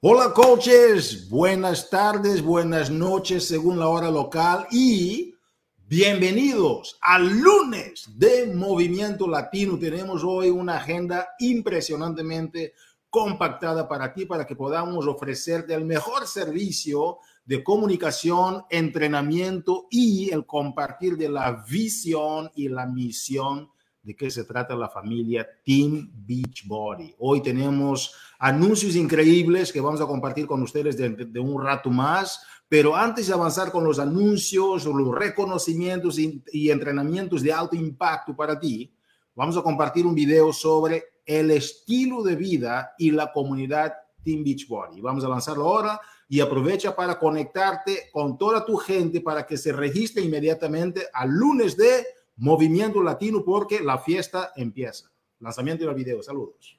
Hola coaches, buenas tardes, buenas noches según la hora local y bienvenidos al lunes de Movimiento Latino. Tenemos hoy una agenda impresionantemente compactada para ti, para que podamos ofrecerte el mejor servicio de comunicación, entrenamiento y el compartir de la visión y la misión de qué se trata la familia Team Beachbody. Hoy tenemos anuncios increíbles que vamos a compartir con ustedes de, de, un rato más, pero antes de avanzar con los anuncios, los reconocimientos y, y entrenamientos de alto impacto para ti, vamos a compartir un video sobre el estilo de vida y la comunidad Team Beachbody. Vamos a lanzarlo ahora y aprovecha para conectarte con toda tu gente para que se registre inmediatamente al lunes de Movimiento Latino porque la fiesta empieza. Lanzamiento del video. Saludos.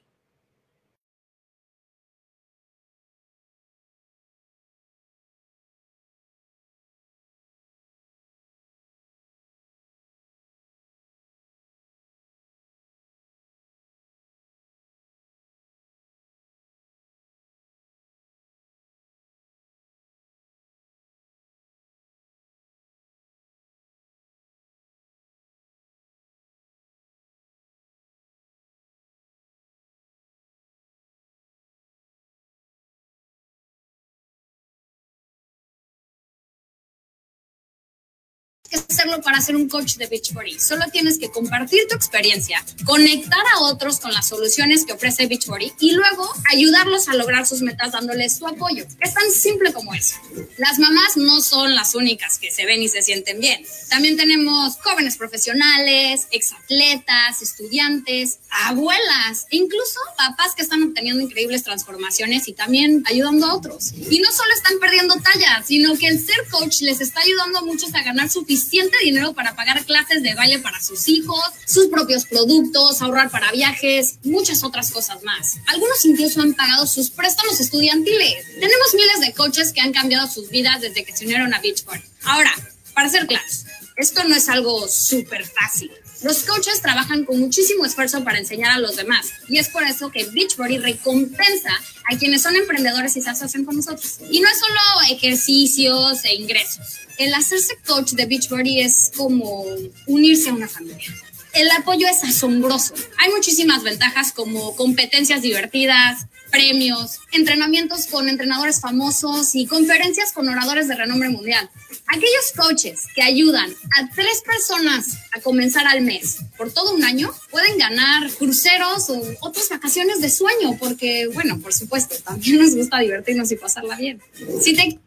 Hacerlo para ser un coach de Beachbody. Solo tienes que compartir tu experiencia, conectar a otros con las soluciones que ofrece Beachbody y luego ayudarlos a lograr sus metas dándoles su apoyo. Es tan simple como eso. Las mamás no son las únicas que se ven y se sienten bien. También tenemos jóvenes profesionales, exatletas, estudiantes, abuelas, e incluso papás que están obteniendo increíbles transformaciones y también ayudando a otros. Y no solo están perdiendo talla, sino que el ser coach les está ayudando a muchos a ganar suficiente suficiente dinero para pagar clases de baile para sus hijos, sus propios productos, ahorrar para viajes, muchas otras cosas más. Algunos incluso han pagado sus préstamos estudiantiles. Tenemos miles de coaches que han cambiado sus vidas desde que se unieron a Beachport. Ahora, para ser claros, esto no es algo súper fácil. Los coaches trabajan con muchísimo esfuerzo para enseñar a los demás y es por eso que Beachbody recompensa a quienes son emprendedores y se asocian con nosotros. Y no es solo ejercicios e ingresos. El hacerse coach de Beachbody es como unirse a una familia. El apoyo es asombroso. Hay muchísimas ventajas como competencias divertidas, premios, entrenamientos con entrenadores famosos y conferencias con oradores de renombre mundial. Aquellos coaches que ayudan a tres personas a comenzar al mes por todo un año pueden ganar cruceros o otras vacaciones de sueño, porque, bueno, por supuesto, también nos gusta divertirnos y pasarla bien. Si te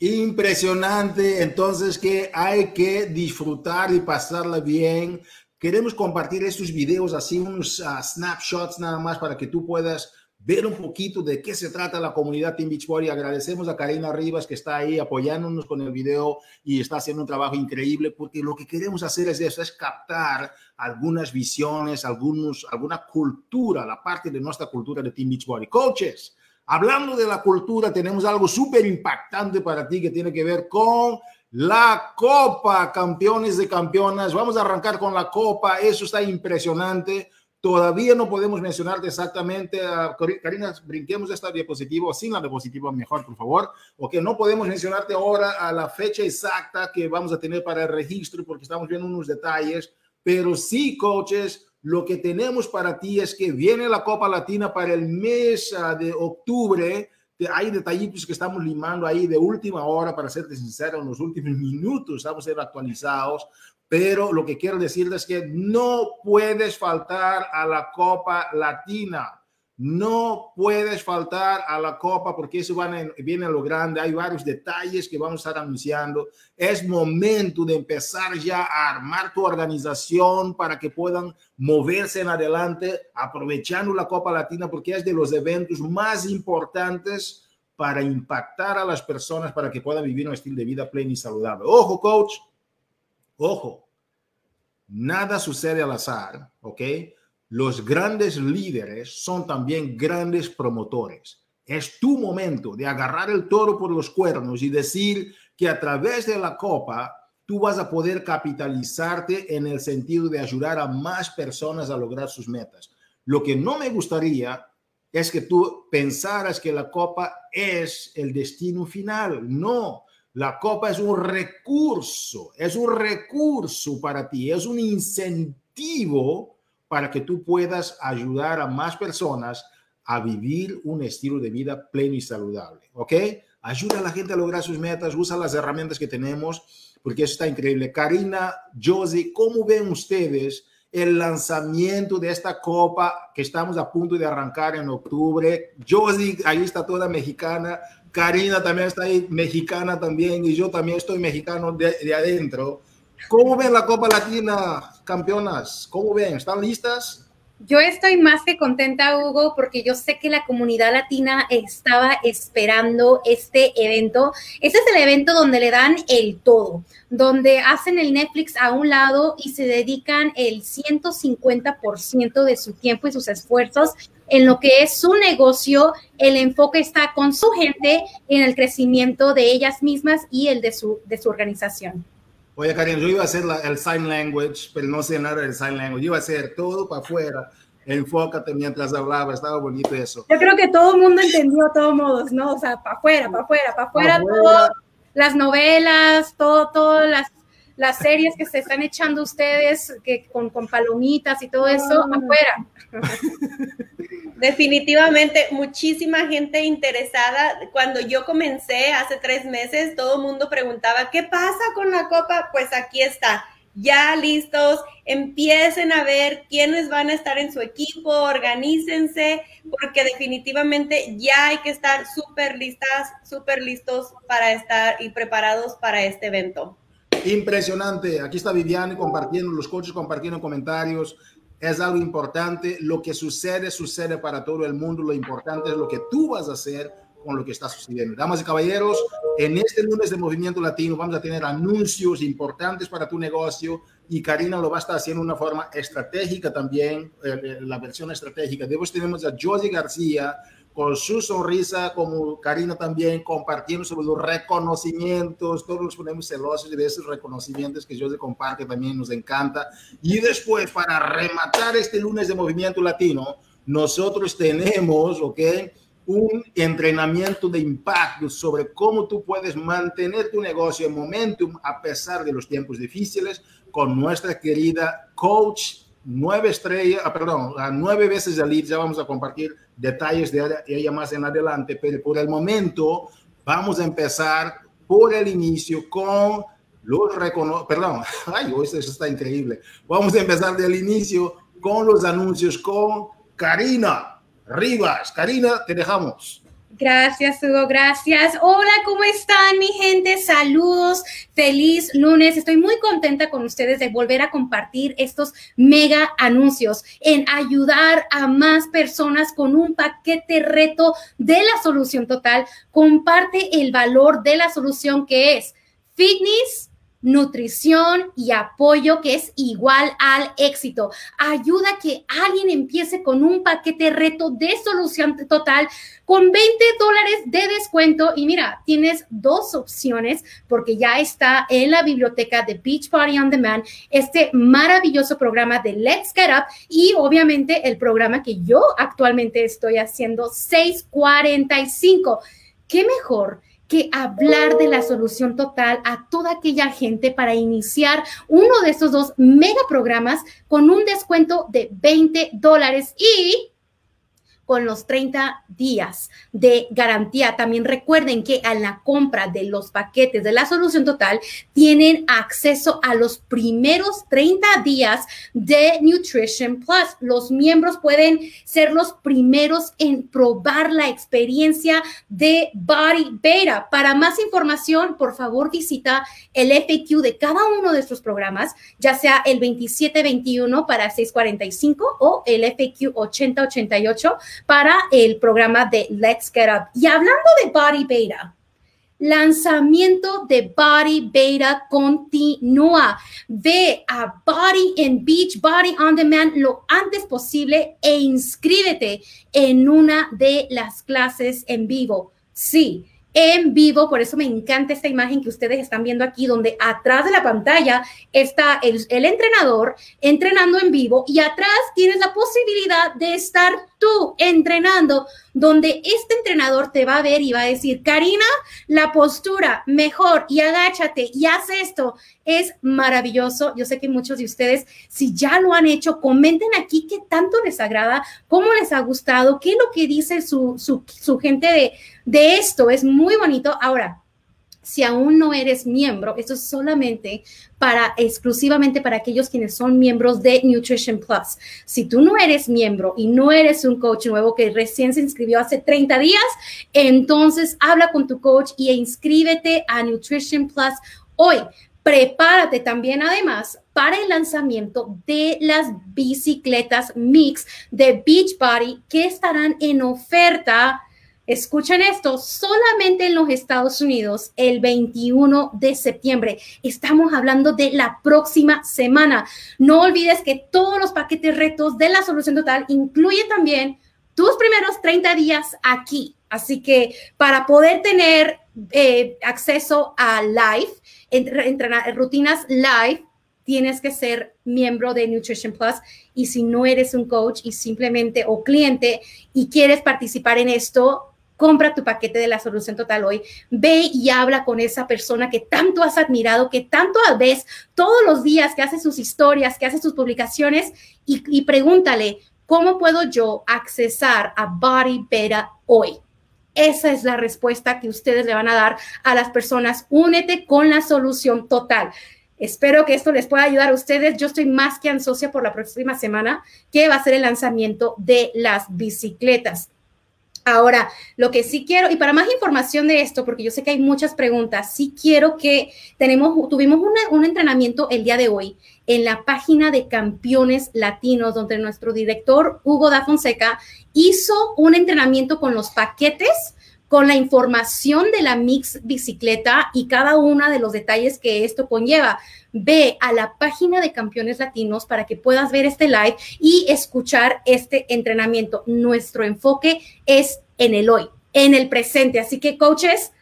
Impresionante, entonces que hay que disfrutar y pasarla bien Queremos compartir estos videos, así unos uh, snapshots nada más para que tú puedas ver un poquito de qué se trata la comunidad Team Beachbody. Agradecemos a Karina Rivas que está ahí apoyándonos con el video y está haciendo un trabajo increíble porque lo que queremos hacer es eso, es captar algunas visiones, algunos, alguna cultura, la parte de nuestra cultura de Team Beachbody. Coaches, hablando de la cultura, tenemos algo súper impactante para ti que tiene que ver con la Copa, campeones de campeonas. Vamos a arrancar con la Copa. Eso está impresionante. Todavía no podemos mencionarte exactamente, uh, Karina, brinquemos esta diapositiva, sin la diapositiva mejor, por favor, o que no podemos mencionarte ahora a la fecha exacta que vamos a tener para el registro, porque estamos viendo unos detalles, pero sí, coaches, lo que tenemos para ti es que viene la Copa Latina para el mes uh, de octubre, hay detallitos que estamos limando ahí de última hora, para serte sincero, en los últimos minutos estamos siendo actualizados, pero lo que quiero decirles es que no puedes faltar a la Copa Latina. No puedes faltar a la Copa porque eso viene a lo grande. Hay varios detalles que vamos a estar anunciando. Es momento de empezar ya a armar tu organización para que puedan moverse en adelante, aprovechando la Copa Latina porque es de los eventos más importantes para impactar a las personas para que puedan vivir un estilo de vida pleno y saludable. Ojo, coach. Ojo. Nada sucede al azar, ¿ok? Los grandes líderes son también grandes promotores. Es tu momento de agarrar el toro por los cuernos y decir que a través de la copa tú vas a poder capitalizarte en el sentido de ayudar a más personas a lograr sus metas. Lo que no me gustaría es que tú pensaras que la copa es el destino final. No, la copa es un recurso, es un recurso para ti, es un incentivo para que tú puedas ayudar a más personas a vivir un estilo de vida pleno y saludable. ¿Ok? Ayuda a la gente a lograr sus metas, usa las herramientas que tenemos, porque eso está increíble. Karina, Josie, ¿cómo ven ustedes? el lanzamiento de esta copa que estamos a punto de arrancar en octubre. Josie, ahí está toda mexicana. Karina también está ahí, mexicana también, y yo también estoy mexicano de, de adentro. ¿Cómo ven la Copa Latina, campeonas? ¿Cómo ven? ¿Están listas? Yo estoy más que contenta, Hugo, porque yo sé que la comunidad latina estaba esperando este evento. Este es el evento donde le dan el todo, donde hacen el Netflix a un lado y se dedican el 150% de su tiempo y sus esfuerzos en lo que es su negocio. El enfoque está con su gente en el crecimiento de ellas mismas y el de su, de su organización. Oye, Karim, yo iba a hacer el sign language, pero no sé nada del sign language. Yo iba a hacer todo para afuera. Enfócate mientras hablaba, estaba bonito eso. Yo creo que todo el mundo entendió de todos modos, ¿no? O sea, para afuera, para afuera, para afuera, todas las novelas, todo, todas las, las series que se están echando ustedes que con, con palomitas y todo eso, ah. afuera. Definitivamente, muchísima gente interesada. Cuando yo comencé hace tres meses, todo el mundo preguntaba, ¿qué pasa con la copa? Pues aquí está, ya listos, empiecen a ver quiénes van a estar en su equipo, organícense, porque definitivamente ya hay que estar súper listas, súper listos para estar y preparados para este evento. Impresionante. Aquí está Viviane compartiendo, los coaches compartiendo comentarios es algo importante. Lo que sucede, sucede para todo el mundo. Lo importante es lo que tú vas a hacer con lo que está sucediendo. Damas y caballeros, en este lunes de Movimiento Latino vamos a tener anuncios importantes para tu negocio y Karina lo va a estar haciendo de una forma estratégica también, eh, eh, la versión estratégica. Después tenemos a Josie García, con su sonrisa, como Karina también, compartiendo sobre los reconocimientos, todos nos ponemos celosos de esos reconocimientos que yo se comparte, también nos encanta. Y después, para rematar este lunes de Movimiento Latino, nosotros tenemos, ¿ok? Un entrenamiento de impacto sobre cómo tú puedes mantener tu negocio en momentum a pesar de los tiempos difíciles con nuestra querida coach nueve estrellas, ah, perdón, nueve veces de elite, ya vamos a compartir detalles de ella más en adelante, pero por el momento vamos a empezar por el inicio con los recono perdón, ay, eso está increíble. Vamos a empezar del inicio con los anuncios con Karina Rivas. Karina, te dejamos. Gracias, Hugo, gracias. Hola, ¿cómo están, mi gente? Saludos, feliz lunes. Estoy muy contenta con ustedes de volver a compartir estos mega anuncios en ayudar a más personas con un paquete reto de la solución total. Comparte el valor de la solución que es fitness nutrición y apoyo que es igual al éxito. Ayuda a que alguien empiece con un paquete reto de solución total con 20 dólares de descuento. Y mira, tienes dos opciones porque ya está en la biblioteca de Beach Party on Demand este maravilloso programa de Let's Get Up y obviamente el programa que yo actualmente estoy haciendo 645. ¿Qué mejor? Que hablar de la solución total a toda aquella gente para iniciar uno de estos dos mega programas con un descuento de 20 dólares y con los 30 días de garantía. También recuerden que a la compra de los paquetes de la solución total tienen acceso a los primeros 30 días de Nutrition Plus. Los miembros pueden ser los primeros en probar la experiencia de Body Beta. Para más información, por favor, visita el FAQ de cada uno de estos programas, ya sea el 2721 para 645 o el FAQ 8088 para el programa de Let's Get Up. Y hablando de Body Beta, lanzamiento de Body Beta continúa. Ve a Body and Beach, Body on Demand lo antes posible e inscríbete en una de las clases en vivo. Sí, en vivo, por eso me encanta esta imagen que ustedes están viendo aquí, donde atrás de la pantalla está el, el entrenador entrenando en vivo y atrás tienes la posibilidad de estar tú entrenando, donde este entrenador te va a ver y va a decir, Karina, la postura mejor y agáchate y haz esto. Es maravilloso. Yo sé que muchos de ustedes, si ya lo han hecho, comenten aquí qué tanto les agrada, cómo les ha gustado, qué es lo que dice su, su, gente de, de esto. Es muy bonito. Ahora, si aún no eres miembro, esto es solamente para exclusivamente para aquellos quienes son miembros de Nutrition Plus. Si tú no eres miembro y no eres un coach nuevo que recién se inscribió hace 30 días, entonces habla con tu coach y inscríbete a Nutrition Plus hoy. Prepárate también además para el lanzamiento de las bicicletas Mix de Beachbody que estarán en oferta Escuchen esto, solamente en los Estados Unidos el 21 de septiembre. Estamos hablando de la próxima semana. No olvides que todos los paquetes retos de la solución total incluyen también tus primeros 30 días aquí. Así que para poder tener eh, acceso a live, entrenar, rutinas live, tienes que ser miembro de Nutrition Plus y si no eres un coach y simplemente o cliente y quieres participar en esto, compra tu paquete de la solución total hoy, ve y habla con esa persona que tanto has admirado, que tanto ves todos los días, que hace sus historias, que hace sus publicaciones y, pregúntale, ¿cómo puedo yo accesar a Body Beta hoy? Esa es la respuesta que ustedes le van a dar a las personas. Únete con la solución total. Espero que esto les pueda ayudar a ustedes. Yo estoy más que ansiosa por la próxima semana, que va a ser el lanzamiento de las bicicletas. Ahora, lo que sí quiero, y para más información de esto, porque yo sé que hay muchas preguntas, sí quiero que tenemos, tuvimos un entrenamiento el día de hoy en la página de Campeones Latinos, donde nuestro director Hugo da Fonseca hizo un entrenamiento con los paquetes con la información de la Mix Bicicleta y cada uno de los detalles que esto conlleva. Ve a la página de Campeones Latinos para que puedas ver este live y escuchar este entrenamiento. Nuestro enfoque es en el hoy, en el presente. Así que, coaches,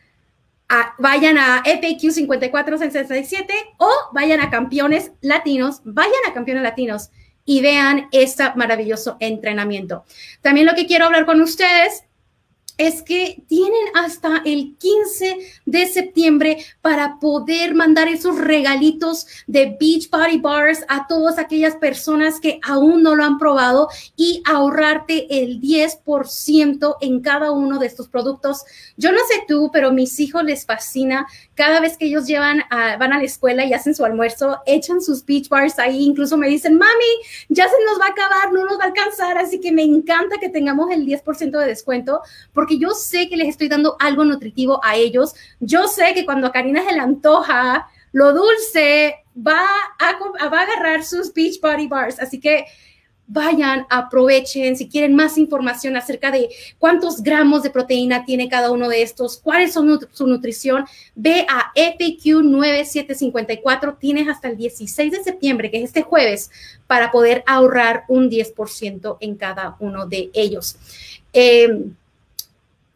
vayan a FAQ 5467 o vayan a Campeones Latinos, vayan a Campeones Latinos y vean este maravilloso entrenamiento. También lo que quiero hablar con ustedes es que tienen hasta el 15 de septiembre para poder mandar esos regalitos de Beach Body Bars a todas aquellas personas que aún no lo han probado y ahorrarte el 10% en cada uno de estos productos. Yo no sé tú, pero a mis hijos les fascina cada vez que ellos llevan van a la escuela y hacen su almuerzo, echan sus Beach Bars ahí, incluso me dicen, mami, ya se nos va a acabar, no nos va a alcanzar, así que me encanta que tengamos el 10% de descuento porque yo sé que les estoy dando algo nutritivo a ellos. Yo sé que cuando a Karina se le antoja lo dulce, va a, agarrar sus Beach Body Bars. Así que vayan, aprovechen, si quieren más información acerca de cuántos gramos de proteína tiene cada uno de estos, cuál es su, nutrición, ve a FAQ 9754, tienes hasta el 16 de septiembre, que es este jueves, para poder ahorrar un 10% en cada uno de ellos. Em,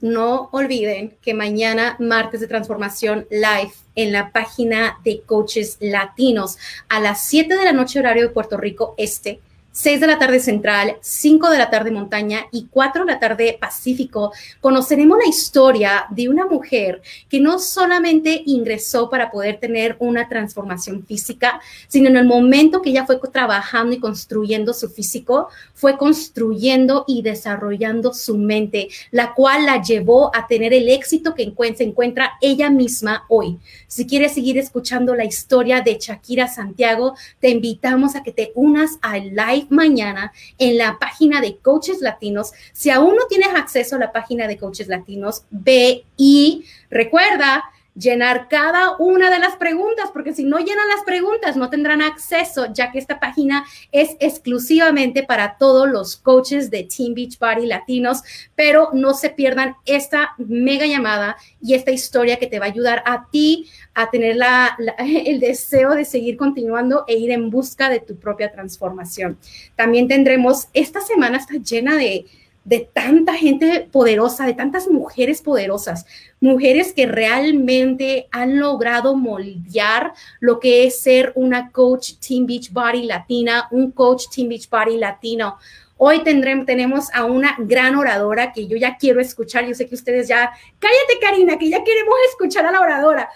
no olviden que mañana, martes de transformación live en la página de coaches latinos a las 7 de la noche horario de Puerto Rico Este 6 de la tarde central, 5 de la tarde montaña y 4 de la tarde pacífico, conoceremos la historia de una mujer que no solamente ingresó para poder tener una transformación física, sino en el momento que ella fue trabajando y construyendo su físico, fue construyendo y desarrollando su mente, la cual la llevó a tener el éxito que se encuentra ella misma hoy. Si quieres seguir escuchando la historia de Shakira Santiago, te invitamos a que te unas al live mañana en la página de Coaches Latinos. Si aún no tienes acceso a la página de Coaches Latinos, ve y recuerda llenar cada una de las preguntas, porque si no llenan las preguntas no tendrán acceso, ya que esta página es exclusivamente para todos los coaches de Team Beach Party latinos, pero no se pierdan esta mega llamada y esta historia que te va a ayudar a ti a tener el deseo de seguir continuando e ir en busca de tu propia transformación. También tendremos, esta semana está llena de de tanta gente poderosa, de tantas mujeres poderosas, mujeres que realmente han logrado moldear lo que es ser una coach Team Beach Body latina, un coach Team Beach Body latino. Hoy tenemos a una gran oradora que yo ya quiero escuchar. Yo sé que ustedes ya, cállate Karina, que ya queremos escuchar a la oradora.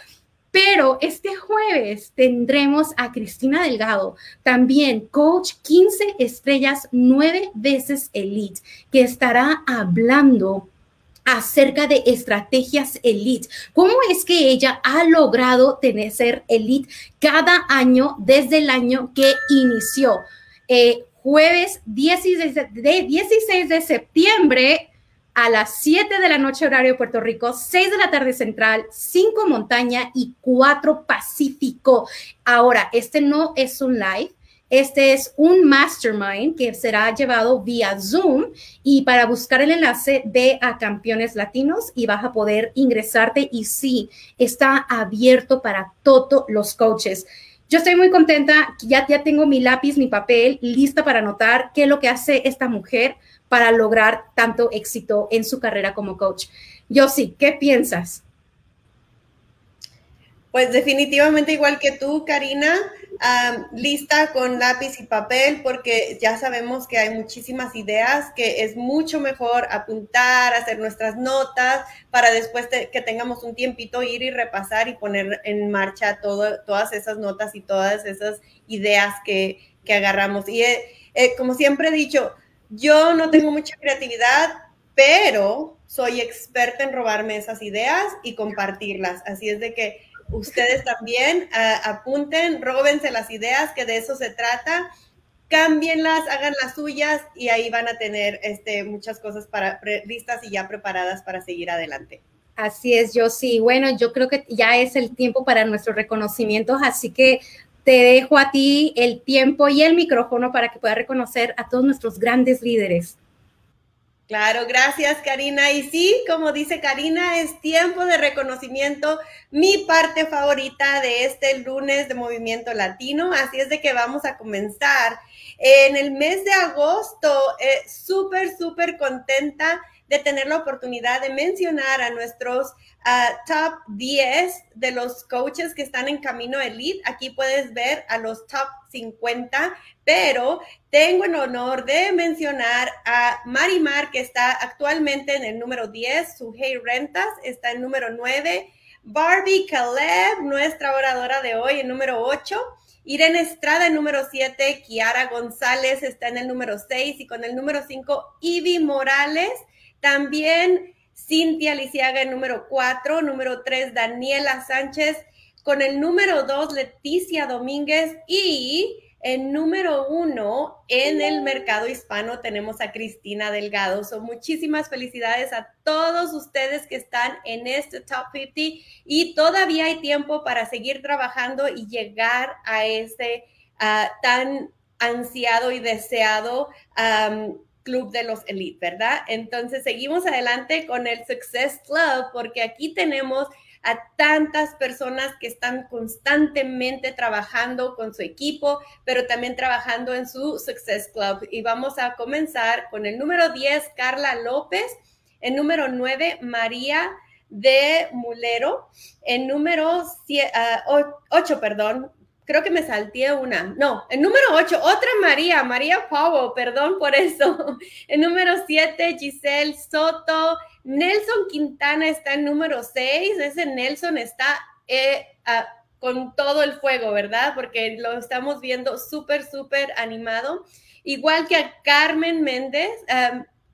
Pero este jueves tendremos a Cristina Delgado, también coach 15 estrellas, nueve veces elite, que estará hablando acerca de estrategias elite. ¿Cómo es que ella ha logrado tener ser elite cada año desde el año que inició? Eh, jueves 16 de, 16 de septiembre a las 7 de la noche horario Puerto Rico, 6 de la tarde central, 5 montaña y 4 pacífico. Ahora, este no es un live, este es un mastermind que será llevado vía Zoom y para buscar el enlace ve a Campeones Latinos y vas a poder ingresarte y sí, está abierto para todos los coaches. Yo estoy muy contenta, ya, ya tengo mi lápiz, mi papel lista para anotar qué es lo que hace esta mujer para lograr tanto éxito en su carrera como coach. Yo sí, ¿qué piensas? Pues definitivamente igual que tú, Karina, lista con lápiz y papel porque ya sabemos que hay muchísimas ideas, que es mucho mejor apuntar, hacer nuestras notas para después que tengamos un tiempito ir y repasar y poner en marcha todas esas notas y todas esas ideas que, agarramos. Y eh, eh, como siempre he dicho, yo no tengo mucha creatividad, pero soy experta en robarme esas ideas y compartirlas. Así es de que ustedes también apunten, róbense las ideas, que de eso se trata, cámbienlas, hagan las suyas y ahí van a tener este, muchas cosas para, listas y ya preparadas para seguir adelante. Así es, yo sí. Bueno, yo creo que ya es el tiempo para nuestros reconocimientos, así que te dejo a ti el tiempo y el micrófono para que puedas reconocer a todos nuestros grandes líderes. Claro, gracias Karina. Y sí, como dice Karina, es tiempo de reconocimiento, mi parte favorita de este lunes de Movimiento Latino. Así es de que vamos a comenzar. En el mes de agosto, eh, súper, súper contenta de tener la oportunidad de mencionar a nuestros top 10 de los coaches que están en camino elite. Aquí puedes ver a los top 50, pero tengo el honor de mencionar a Marimar, que está actualmente en el número 10, Suhey Rentas está en número 9, Barbie Caleb, nuestra oradora de hoy, en número 8. Irene Estrada en número 7, Kiara González está en el número 6 y con el número 5, Ivy Morales también Cintia Lisiaga número 4, número 3 Daniela Sánchez, con el número 2 Leticia Domínguez y en número 1 en el mercado hispano tenemos a Cristina Delgado. Son muchísimas felicidades a todos ustedes que están en este top 50 y todavía hay tiempo para seguir trabajando y llegar a ese ah, tan ansiado y deseado club de los elite, ¿verdad? Entonces seguimos adelante con el Success Club porque aquí tenemos a tantas personas que están constantemente trabajando con su equipo, pero también trabajando en su Success Club. Y vamos a comenzar con el número 10, Carla López, el número 9, María de Mulero, el número 8, ah, perdón, creo que me salté una. No, el número 8, otra María, María Powell, perdón por eso. El número 7, Giselle Soto. Nelson Quintana está en número 6. Ese Nelson está eh, con todo el fuego, ¿verdad? Porque lo estamos viendo súper, súper animado. Igual que a Carmen Méndez,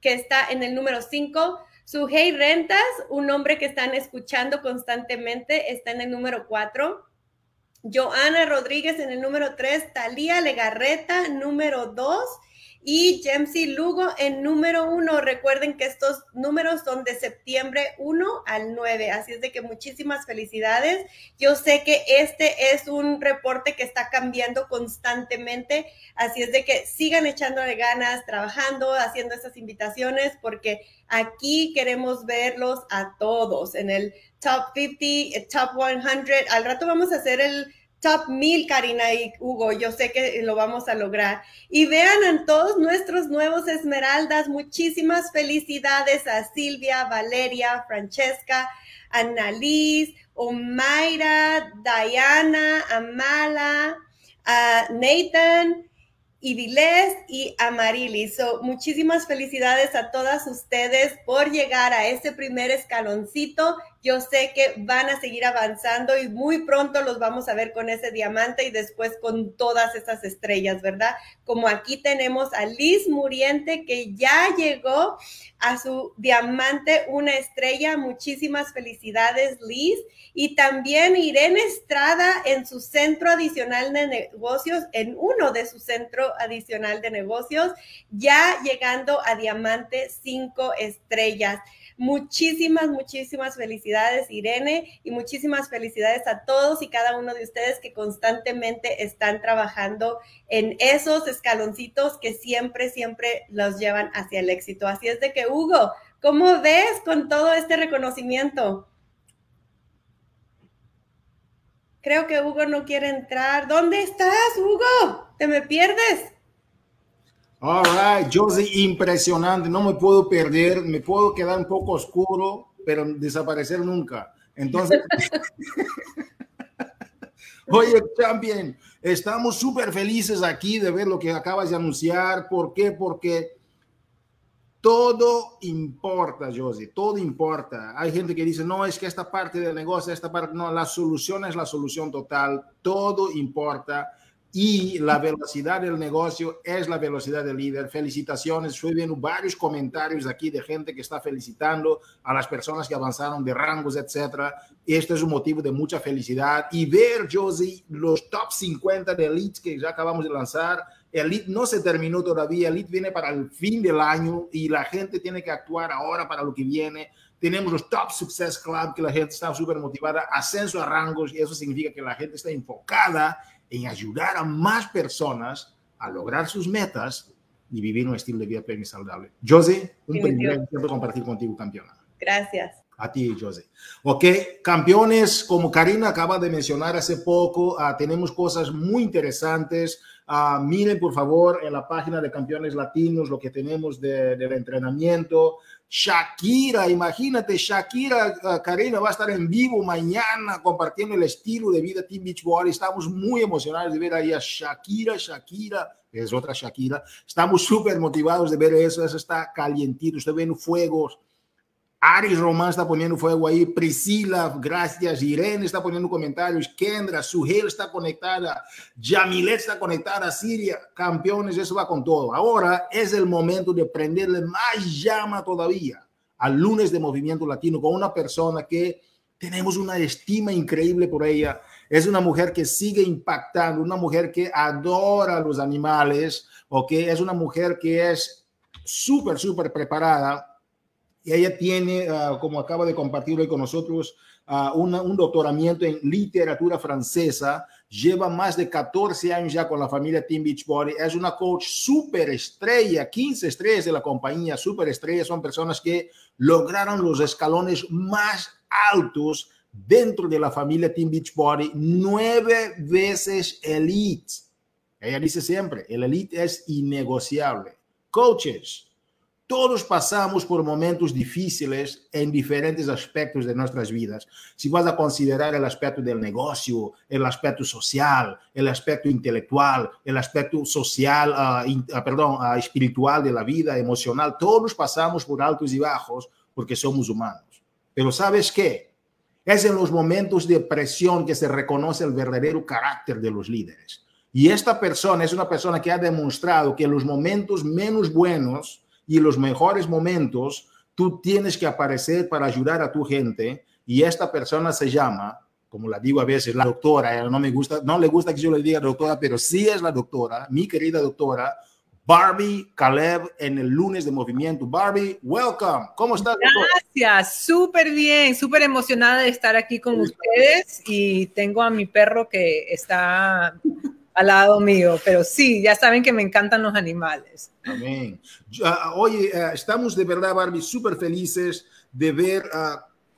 que está en el número 5. Sujei Rentas, un hombre que están escuchando constantemente, está en el número 4. Joana Rodríguez en el número 3, Talía Legarreta número 2 y Jemsy Lugo en número 1. Recuerden que estos números son de septiembre 1 al 9, así es de que muchísimas felicidades. Yo sé que este es un reporte que está cambiando constantemente, así es de que sigan echándole ganas, trabajando, haciendo esas invitaciones, porque aquí queremos verlos a todos en el top 50, top 100. Al rato vamos a hacer el top 1000, Karina y Hugo. Yo sé que lo vamos a lograr. Y vean a todos nuestros nuevos esmeraldas. Muchísimas felicidades a Silvia, Valeria, Francesca, Annalise, Omaira, Diana, Amala, a Nathan. Idiles y Amarilis. So, muchísimas felicidades a todas ustedes por llegar a ese primer escaloncito. Yo sé que van a seguir avanzando y muy pronto los vamos a ver con ese diamante y después con todas esas estrellas, ¿verdad? Como aquí tenemos a Liz Muriente que ya llegó a su diamante una estrella. Muchísimas felicidades, Liz. Y también Irene Estrada en su centro adicional de negocios, en uno de sus centros adicional de negocios, ya llegando a diamante cinco estrellas. Muchísimas, muchísimas felicidades, Irene, y muchísimas felicidades a todos y cada uno de ustedes que constantemente están trabajando en esos escaloncitos que siempre, siempre los llevan hacia el éxito. Así es de que, Hugo, ¿cómo ves con todo este reconocimiento? Creo que Hugo no quiere entrar. ¿Dónde estás, Hugo? ¿Te me pierdes? All right, Josie, impresionante. No me puedo perder, me puedo quedar un poco oscuro, pero desaparecer nunca. Entonces, oye, Champion, estamos súper felices aquí de ver lo que acabas de anunciar. ¿Por qué? Porque todo importa, Josie, todo importa. Hay gente que dice, no, es que esta parte del negocio, esta parte, no, la solución es la solución total, todo importa y la velocidad del negocio es la velocidad del líder. Felicitaciones, estoy viendo varios comentarios aquí de gente que está felicitando a las personas que avanzaron de rangos, etcétera. Esto es un motivo de mucha felicidad y ver, Josie, los top 50 de Elite que ya acabamos de lanzar. Elite no se terminó todavía, Elite viene para el fin del año y la gente tiene que actuar ahora para lo que viene. Tenemos los Top Success Club, que la gente está súper motivada, ascenso a rangos, y eso significa que la gente está enfocada en ayudar a más personas a lograr sus metas y vivir un estilo de vida pleno y saludable. José, un privilegio siempre compartir contigo, campeona. Gracias. A ti, José. Ok, campeones, como Karina acaba de mencionar hace poco, uh, tenemos cosas muy interesantes. Uh, miren, por favor, en la página de Campeones Latinos lo que tenemos de, del entrenamiento. Shakira, imagínate, Shakira, uh, Karina va a estar en vivo mañana compartiendo el estilo de vida Team Beachbody. Estamos muy emocionados de ver ahí a Shakira, Shakira, es otra Shakira. Estamos súper motivados de ver eso, eso está calientito, usted ven fuegos. Aris Román está poniendo fuego ahí, Priscila, gracias, Irene está poniendo comentarios, Kendra, Sugel está conectada, Jamilet está conectada, Siria, campeones, eso va con todo. Ahora es el momento de prenderle más llama todavía al lunes de Movimiento Latino con una persona que tenemos una estima increíble por ella. Es una mujer que sigue impactando, una mujer que adora los animales, o que es una mujer que es súper, súper preparada y ella tiene, uh, como acaba de compartir hoy con nosotros, una, un doctoramiento en literatura francesa. Lleva más de 14 años ya con la familia Team Beachbody. Es una coach súper estrella, 15 estrellas de la compañía, súper estrellas. Son personas que lograron los escalones más altos dentro de la familia Team Beachbody, nueve veces elite. Ella dice siempre, el elite es innegociable. Coaches, todos pasamos por momentos difíciles en diferentes aspectos de nuestras vidas. Si vas a considerar el aspecto del negocio, el aspecto social, el aspecto intelectual, el aspecto social, uh, in, uh, perdón, uh, espiritual de la vida, emocional, todos pasamos por altos y bajos porque somos humanos. Pero ¿sabes qué? Es en los momentos de presión que se reconoce el verdadero carácter de los líderes. Y esta persona es una persona que ha demostrado que en los momentos menos buenos, y los mejores momentos, tú tienes que aparecer para ayudar a tu gente y esta persona se llama, como la digo a veces, la doctora, no me gusta, no le gusta que yo le diga doctora, pero sí es la doctora, mi querida doctora, Barbie Caleb en el lunes de movimiento. Barbie, welcome. ¿Cómo estás? Gracias, súper bien, súper emocionada de estar aquí con ustedes y tengo a mi perro que está al lado mío, pero sí, ya saben que me encantan los animales. Amén. Uh, oye, uh, estamos de verdad, Barbie, súper felices de ver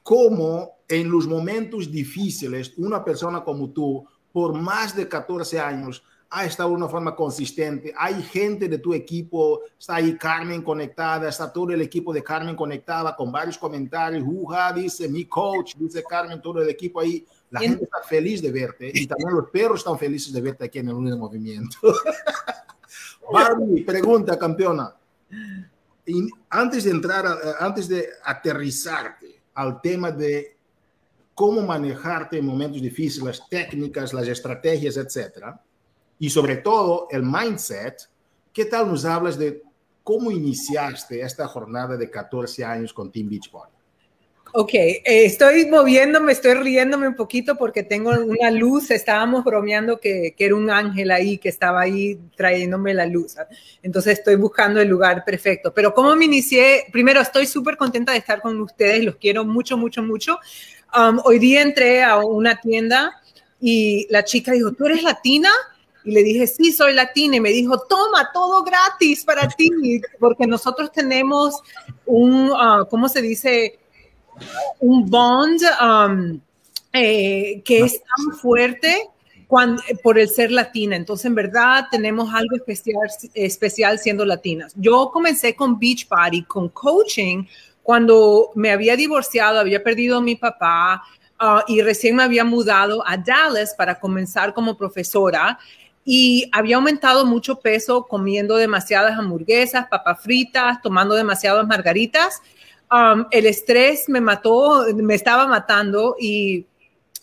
cómo en los momentos difíciles una persona como tú, por más de 14 años, ha estado de una forma consistente. Hay gente de tu equipo, está ahí Carmen conectada, está todo el equipo de Carmen conectada con varios comentarios. Uja, dice mi coach, dice Carmen, todo el equipo ahí. La gente está feliz de verte y también los perros están felices de verte aquí en el lunes de movimiento. Barbie, pregunta, campeona. Y antes de entrar, antes de aterrizarte al tema de cómo manejarte en momentos difíciles, las técnicas, las estrategias, etcétera, y sobre todo el mindset, ¿qué tal nos hablas de cómo iniciaste esta jornada de 14 años con Team Beachbody? Ok, eh, estoy moviéndome, estoy riéndome un poquito porque tengo una luz, estábamos bromeando que, que, era un ángel ahí que estaba ahí trayéndome la luz. Entonces estoy buscando el lugar perfecto. Pero ¿cómo me inicié? Primero, estoy súper contenta de estar con ustedes, los quiero mucho, mucho, mucho. Um, hoy día entré a una tienda y la chica dijo, ¿tú eres latina? Y le dije, sí, soy latina. Y me dijo, toma, todo gratis para ti, porque nosotros tenemos un, uh, ¿cómo se dice? Un bond um, eh, que es tan fuerte cuando, por el ser latina. Entonces, en verdad, tenemos algo especial, especial siendo latinas. Yo comencé con Beachbody, con coaching, cuando me había divorciado, había perdido a mi papá uh, y recién me había mudado a Dallas para comenzar como profesora y había aumentado mucho peso comiendo demasiadas hamburguesas, papas fritas, tomando demasiadas margaritas Um, el estrés me mató, me estaba matando y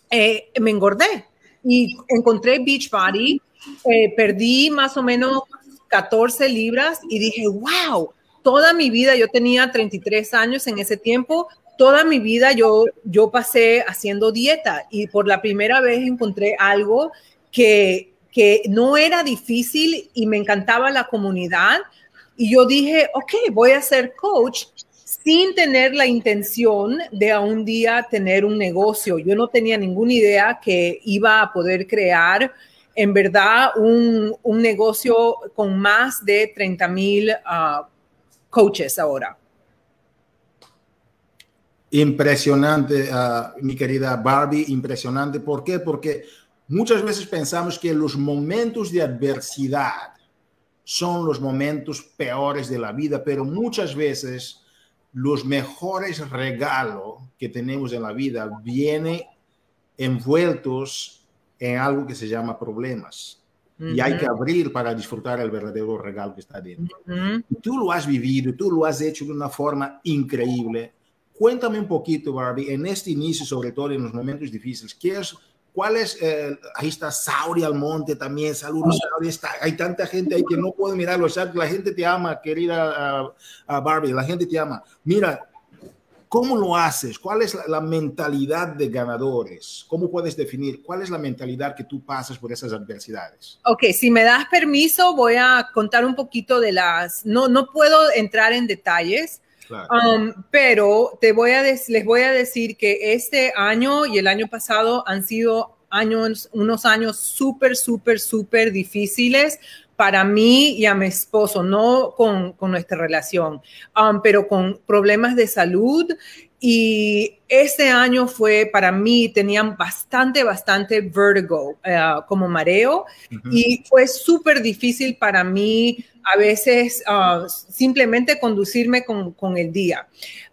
eh, me engordé. Y encontré Beachbody, eh, perdí más o menos 14 libras y dije, wow, toda mi vida, yo tenía 33 años en ese tiempo, toda mi vida yo, yo pasé haciendo dieta y por la primera vez encontré algo que, que no era difícil y me encantaba la comunidad. Y yo dije, ok, voy a ser coach sin tener la intención de a un día tener un negocio. Yo no tenía ninguna idea que iba a poder crear en verdad un, un negocio con más de 30 mil uh, coaches ahora. Impresionante, uh, mi querida Barbie, impresionante. ¿Por qué? Porque muchas veces pensamos que los momentos de adversidad son los momentos peores de la vida, pero muchas veces los mejores regalos que tenemos en la vida vienen envueltos en algo que se llama problemas. Y hay que abrir para disfrutar el verdadero regalo que está dentro. Tú lo has vivido, tú lo has hecho de una forma increíble. Cuéntame un poquito, Barbie, en este inicio, sobre todo en los momentos difíciles, ¿qué es ¿Cuál es? Eh, ahí está Sauri Almonte también. Saludos, Sauri. Está, hay tanta gente ahí que no puedo mirarlo. La gente te ama, querida Barbie. La gente te ama. Mira, ¿cómo lo haces? ¿Cuál es la, mentalidad de ganadores? ¿Cómo puedes definir cuál es la mentalidad que tú pasas por esas adversidades? Ok, si me das permiso, voy a contar un poquito de las. No, no puedo entrar en detalles Um, pero te voy a les voy a decir que este año y el año pasado han sido años, unos años súper, súper, súper difíciles para mí y a mi esposo, no con, con nuestra relación, um, pero con problemas de salud. Y este año fue para mí, tenían bastante, bastante vertigo, eh, como mareo, y fue súper difícil para mí a veces uh, simplemente conducirme con, con el día.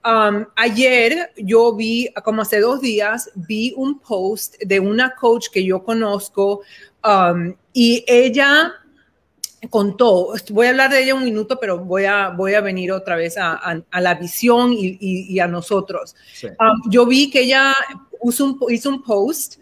Um, ayer yo vi, como hace dos días, vi un post de una coach que yo conozco um, y ella contó, voy a hablar de ella un minuto, pero voy a, voy a venir otra vez a, a, la visión y, y, a nosotros. Um, yo vi que ella hizo un, hizo un post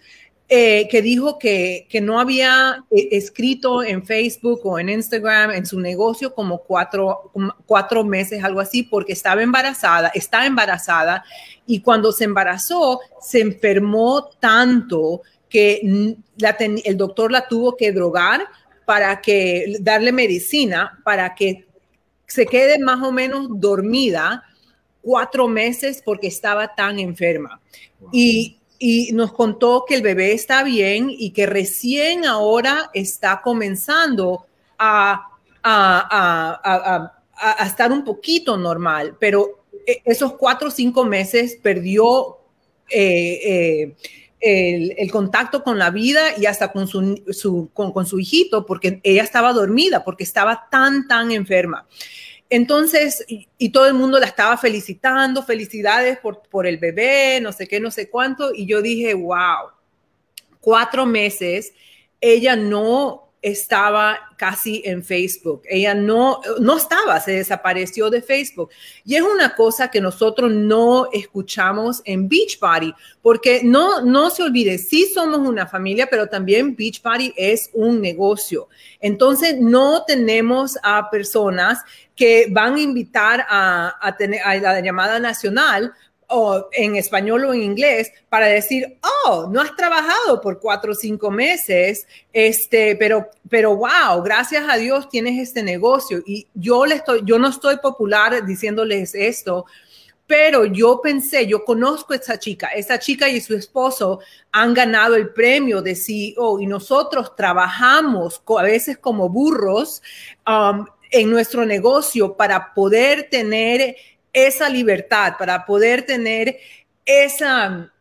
eh, que dijo que, que, no había eh, escrito en Facebook o en Instagram en su negocio como cuatro, cuatro meses, algo así, porque estaba embarazada, está embarazada y cuando se embarazó se enfermó tanto que la el doctor la tuvo que drogar para que darle medicina para que se quede más o menos dormida cuatro meses porque estaba tan enferma. Y, y, nos contó que el bebé está bien y que recién ahora está comenzando a, a, a, a estar un poquito normal, pero e, esos cuatro o cinco meses perdió eh, eh, el, contacto con la vida y hasta con su, con, su hijito, porque ella estaba dormida, porque estaba tan, tan enferma. Entonces, y, todo el mundo la estaba felicitando, felicidades por, por el bebé, no sé qué, no sé cuánto, y yo dije, wow, cuatro meses, ella no estaba casi en Facebook. Ella no, no estaba, se desapareció de Facebook. Y es una cosa que nosotros no escuchamos en Beachbody, porque no, no se olvide, sí somos una familia, pero también Beachbody es un negocio. Entonces, no tenemos a personas que van a invitar a, a, tener, a la llamada nacional o en español o en inglés para decir, oh, no has trabajado por cuatro o cinco meses, este, pero, pero wow, gracias a Dios tienes este negocio. Y yo le estoy, yo no estoy popular diciéndoles esto, pero yo pensé, yo conozco a esa chica, esa chica y su esposo han ganado el premio de CEO y nosotros trabajamos a veces como burros um, en nuestro negocio para poder tener esa libertad, para poder tener esa,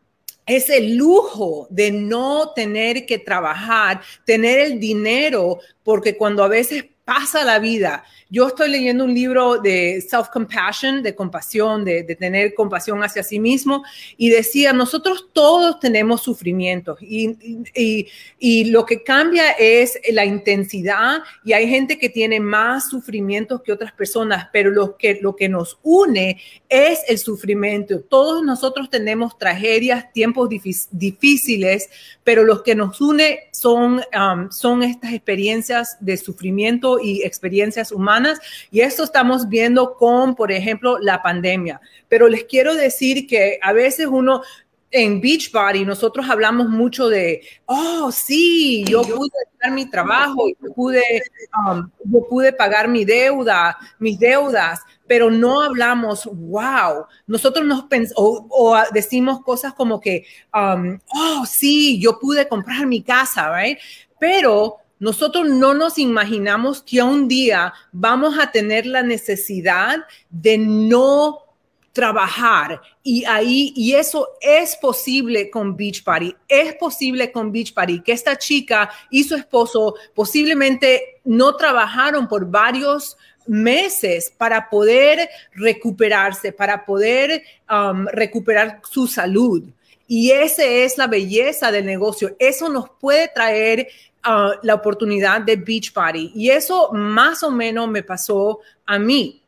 ese lujo de no tener que trabajar, tener el dinero, porque cuando a veces pasa la vida yo estoy leyendo un libro de self-compassion, de compasión, de, tener compasión hacia sí mismo, y decía, nosotros todos tenemos sufrimientos y, y, lo que cambia es la intensidad y hay gente que tiene más sufrimientos que otras personas, pero lo que, lo que nos une es el sufrimiento. Todos nosotros tenemos tragedias, tiempos difíciles, pero los que nos une son, um, son estas experiencias de sufrimiento y experiencias humanas. Y esto estamos viendo con, por ejemplo, la pandemia. Pero les quiero decir que a veces uno, en Beachbody nosotros hablamos mucho de, oh, sí, yo pude hacer mi trabajo, yo pude, um, yo pude pagar mi deuda, mis deudas, pero no hablamos, wow, nosotros nos pensamos, o, decimos cosas como que, um, oh, sí, yo pude comprar mi casa, right? Pero nosotros no nos imaginamos que un día vamos a tener la necesidad de no trabajar y ahí y eso es posible con Beach Party es posible con Beach Party que esta chica y su esposo posiblemente no trabajaron por varios meses para poder recuperarse, para poder um, recuperar su salud. Y esa es la belleza del negocio. Eso nos puede traer uh, la oportunidad de Beach Party. Y eso más o menos me pasó a mí.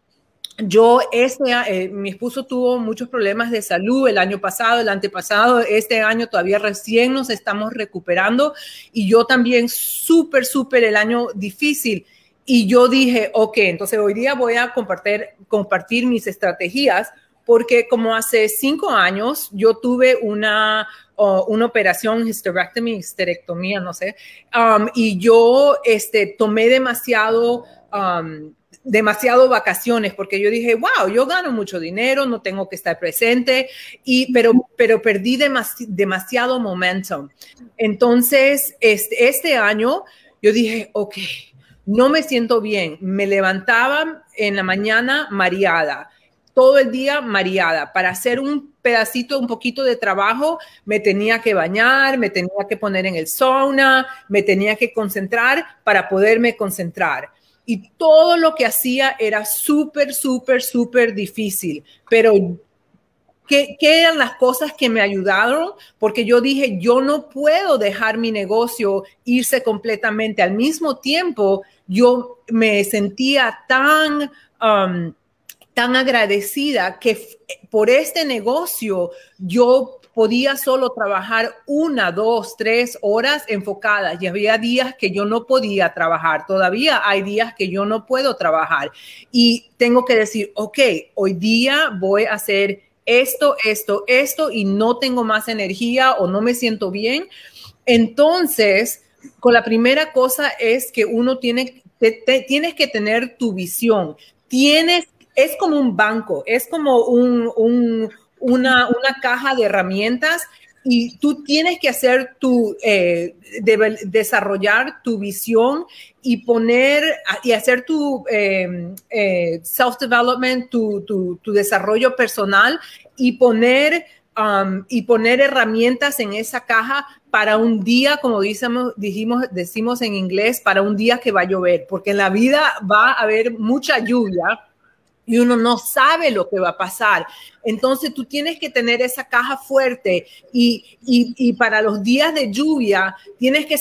Yo, este, eh, mi esposo tuvo muchos problemas de salud el año pasado, el antepasado, este año todavía recién nos estamos recuperando y yo también súper, súper el año difícil. Y yo dije, ok, entonces hoy día voy a compartir, compartir mis estrategias porque como hace cinco años yo tuve una, una operación hysterectomy, no sé, um, y yo este, tomé demasiado... Um, demasiado vacaciones porque yo dije, wow, yo gano mucho dinero, no tengo que estar presente, y, pero, pero perdí demasiado momentum. Entonces, este, este año yo dije, ok, no me siento bien. Me levantaba en la mañana mareada, todo el día mareada. Para hacer un pedacito, un poquito de trabajo, me tenía que bañar, me tenía que poner en el sauna, me tenía que concentrar para poderme concentrar. Y todo lo que hacía era súper, súper, súper difícil, pero ¿Qué, eran las cosas que me ayudaron? Porque yo dije, yo no puedo dejar mi negocio irse completamente. Al mismo tiempo, yo me sentía tan, um, tan agradecida que por este negocio yo podía solo trabajar una, dos, tres horas enfocadas y había días que yo no podía trabajar. Todavía hay días que yo no puedo trabajar y tengo que decir, ok, hoy día voy a hacer esto, esto, esto y no tengo más energía o no me siento bien. Entonces, con la primera cosa es que uno tiene, tienes que tener tu visión. Tienes, es como un banco, es como un, una, caja de herramientas y tú tienes que hacer tu, eh, desarrollar tu visión y poner y hacer tu em, eh, self-development, tu, desarrollo personal y poner, um, y poner herramientas en esa caja para un día, como dijimos, decimos en inglés, para un día que va a llover, porque en la vida va a haber mucha lluvia y uno no sabe lo que va a pasar. Entonces tú tienes que tener esa caja fuerte y, y, para los días de lluvia tienes que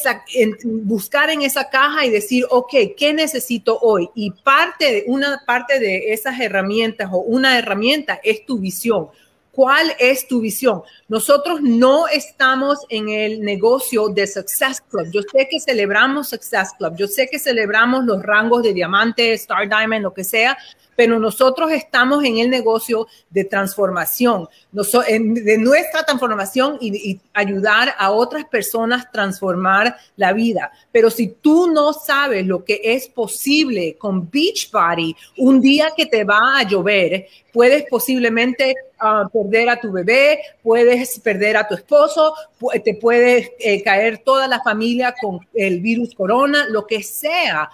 buscar en esa caja y decir, ok, ¿qué necesito hoy? Y parte, una parte de esas herramientas o una herramienta es tu visión. ¿Cuál es tu visión? Nosotros no estamos en el negocio de Success Club. Yo sé que celebramos Success Club, yo sé que celebramos los rangos de diamante, Star Diamond, lo que sea, pero nosotros estamos en el negocio de transformación, de nuestra transformación y, ayudar a otras personas a transformar la vida. Pero si tú no sabes lo que es posible con Beachbody, un día que te va a llover, puedes posiblemente ah, perder a tu bebé, puedes perder a tu esposo, te puede eh, caer toda la familia con el virus corona, lo que sea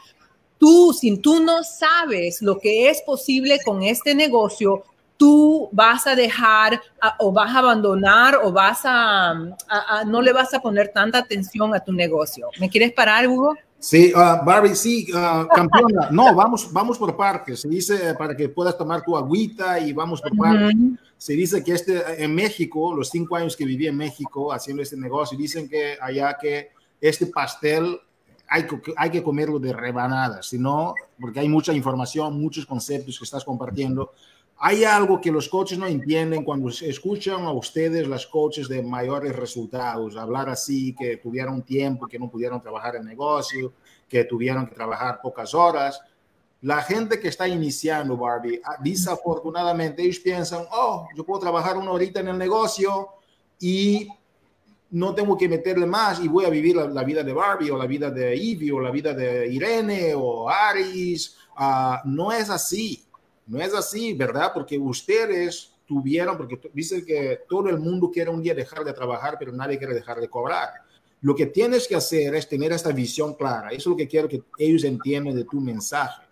tú, si tú no sabes lo que es posible con este negocio, tú vas a dejar o vas a abandonar o vas a, no le vas a poner tanta atención a tu negocio. ¿Me quieres parar, Hugo? Sí, uh, Barbie, sí, uh, campeona. No, vamos, vamos por partes. Se dice para que puedas tomar tu agüita y vamos por partes. Se dice que este, en México, los cinco años que viví en México haciendo este negocio, dicen que allá que este pastel hay que, hay que comerlo de rebanadas, sino porque hay mucha información, muchos conceptos que estás compartiendo. Hay algo que los coaches no entienden cuando escuchan a ustedes, las coaches de mayores resultados, hablar así, que tuvieron tiempo, que no pudieron trabajar en negocio, que tuvieron que trabajar pocas horas. La gente que está iniciando, Barbie, ah, desafortunadamente, ellos piensan, oh, yo puedo trabajar una horita en el negocio y no tengo que meterle más y voy a vivir la, vida de Barbie o la vida de Ivy o la vida de Irene o Aris. Ah, no es así, no es así, ¿verdad? Porque ustedes tuvieron, porque dice que todo el mundo quiere un día dejar de trabajar, pero nadie quiere dejar de cobrar. Lo que tienes que hacer es tener esta visión clara. Eso es lo que quiero que ellos entiendan de tu mensaje.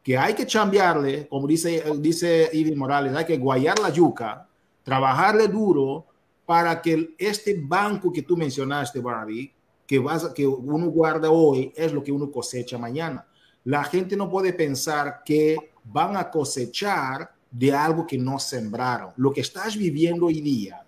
Que hay que cambiarle, como dice, dice Ivy Morales, hay que guayar la yuca, trabajarle duro, para que este banco que tú mencionaste, Barbie, que, vas, que uno guarda hoy, es lo que uno cosecha mañana. La gente no puede pensar que van a cosechar de algo que no sembraron. Lo que estás viviendo hoy día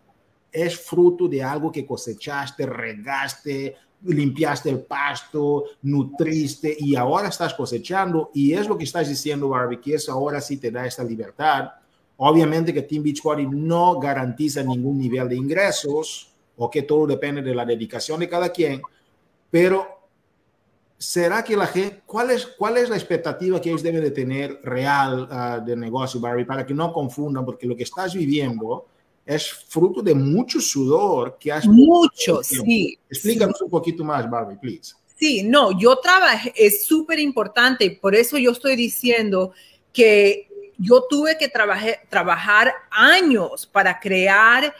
es fruto de algo que cosechaste, regaste, limpiaste el pasto, nutriste y ahora estás cosechando. Y es lo que estás diciendo, Barbie, que es ahora sí te da esta libertad Obviamente que Team Beachbody no garantiza ningún nivel de ingresos o que todo depende de la dedicación de cada quien, pero ¿será que la gente, cuál es, cuál es la expectativa que ellos deben de tener real uh, de negocio, Barry, para que no confundan, porque lo que estás viviendo es fruto de mucho sudor que has... Mucho, sí. Explícanos un poquito más, Barbie, please. Sí, no, yo trabajé, es súper importante, por eso yo estoy diciendo que yo tuve que trabajar años para crear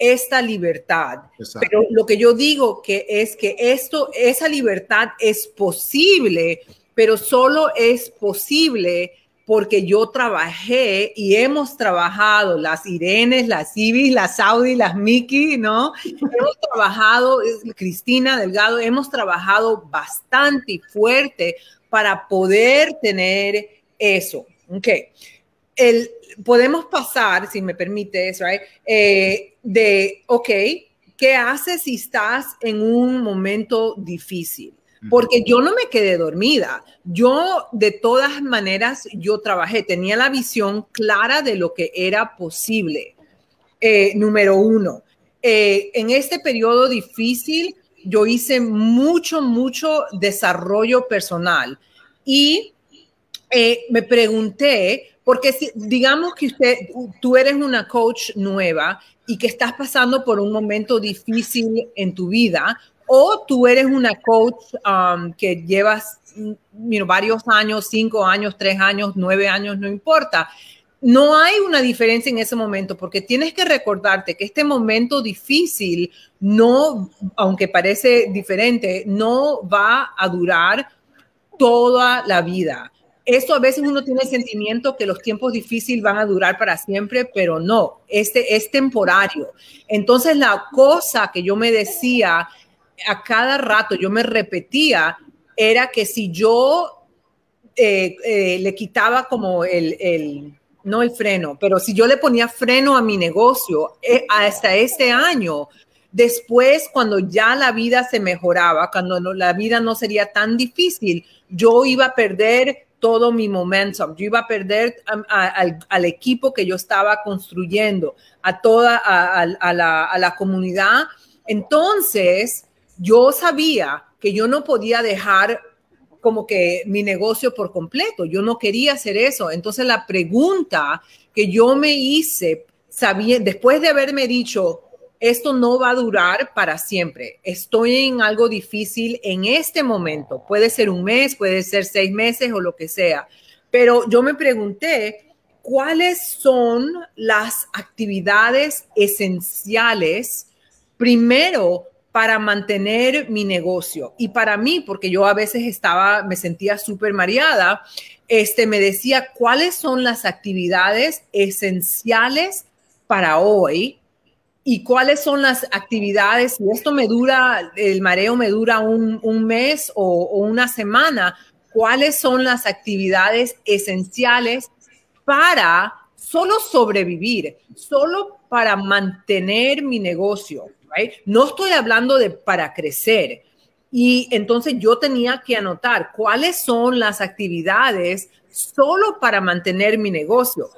esta libertad. Pero lo que yo digo que es que esto, esa libertad es posible, pero solo es posible porque yo trabajé y hemos trabajado, las Irenes, las Ibis, las Saudi, las Miki, ¿no? Hemos trabajado, Cristina Delgado, hemos trabajado bastante y fuerte para poder tener eso. Ok el, podemos pasar, si me permites, right, eh, de, ok, ¿qué haces si estás en un momento difícil? Porque yo no me quedé dormida. Yo, de todas maneras, yo trabajé, tenía la visión clara de lo que era posible. Eh, número uno, eh, en este periodo difícil, yo hice mucho, mucho desarrollo personal y me pregunté porque si, digamos que usted, tú eres una coach nueva y que estás pasando por un momento difícil en tu vida, o tú eres una coach um, que llevas varios años, cinco años, tres años, nueve años, no importa. No hay una diferencia en ese momento porque tienes que recordarte que este momento difícil no, aunque parece diferente, no va a durar toda la vida esto a veces uno tiene el sentimiento que los tiempos difíciles van a durar para siempre, pero no, este es temporario. Entonces la cosa que yo me decía a cada rato, yo me repetía, era que si yo eh, eh, le quitaba como el, no el freno, pero si yo le ponía freno a mi negocio eh, hasta este año, después cuando ya la vida se mejoraba, cuando la vida no sería tan difícil, yo iba a perder todo mi momentum, yo iba a perder al, equipo que yo estaba construyendo, a toda la, a la comunidad. Entonces, yo sabía que yo no podía dejar como que mi negocio por completo. Yo no quería hacer eso. Entonces la pregunta que yo me hice, sabía, después de haberme dicho, esto no va a durar para siempre. Estoy en algo difícil en este momento. Puede ser un mes, puede ser seis meses o lo que sea. Pero yo me pregunté, ¿cuáles son las actividades esenciales primero para mantener mi negocio. Y para mí, porque yo a veces estaba, me sentía súper mareada, este, me decía cuáles son las actividades esenciales para hoy y cuáles son las actividades, si esto me dura, el mareo me dura un, mes o, una semana, cuáles son las actividades esenciales para solo sobrevivir, solo para mantener mi negocio no estoy hablando de para crecer. Y entonces yo tenía que anotar cuáles son las actividades solo para mantener mi negocio.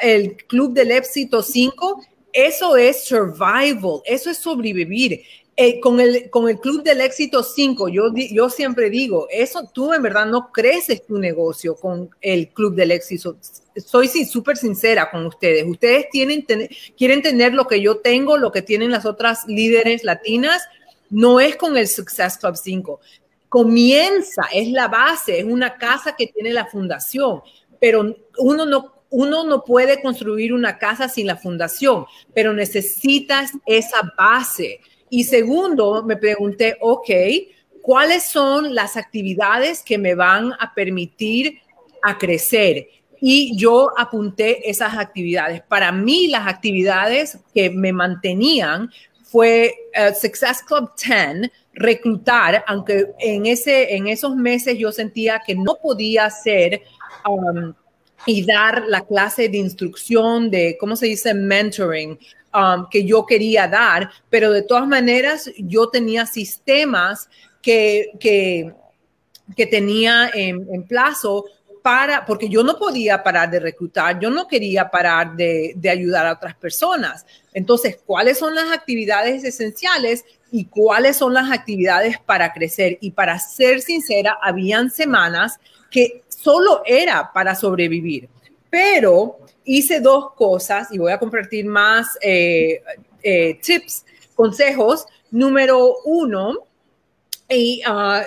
El Club del Éxito 5, eso es survival, eso es sobrevivir. Eh, con, el, con el Club del Éxito 5, yo, yo siempre digo, eso tú en verdad no creces tu negocio con el Club del Éxito. Soy súper sincera con ustedes. Ustedes quieren tener lo que yo tengo, lo que tienen las otras líderes latinas, no es con el Success Club 5. Comienza, es la base, es una casa que tiene la fundación, pero uno no, uno no puede construir una casa sin la fundación, pero necesitas esa base y segundo, me pregunté, ok, ¿cuáles son las actividades que me van a permitir a crecer? Y yo apunté esas actividades. Para mí, las actividades que me mantenían fue uh, Success Club 10, reclutar, aunque en, ese, en esos meses yo sentía que no podía um, y dar la clase de instrucción de, ¿cómo se dice? Mentoring Um, que yo quería dar, pero de todas maneras yo tenía sistemas que, que, que tenía en, en, plazo para, porque yo no podía parar de reclutar, yo no quería parar de, de ayudar a otras personas. Entonces, ¿cuáles son las actividades esenciales y cuáles son las actividades para crecer? Y para ser sincera, habían semanas que solo era para sobrevivir, pero hice dos cosas y voy a compartir más eh, eh, tips, consejos. Número uno, y, ah,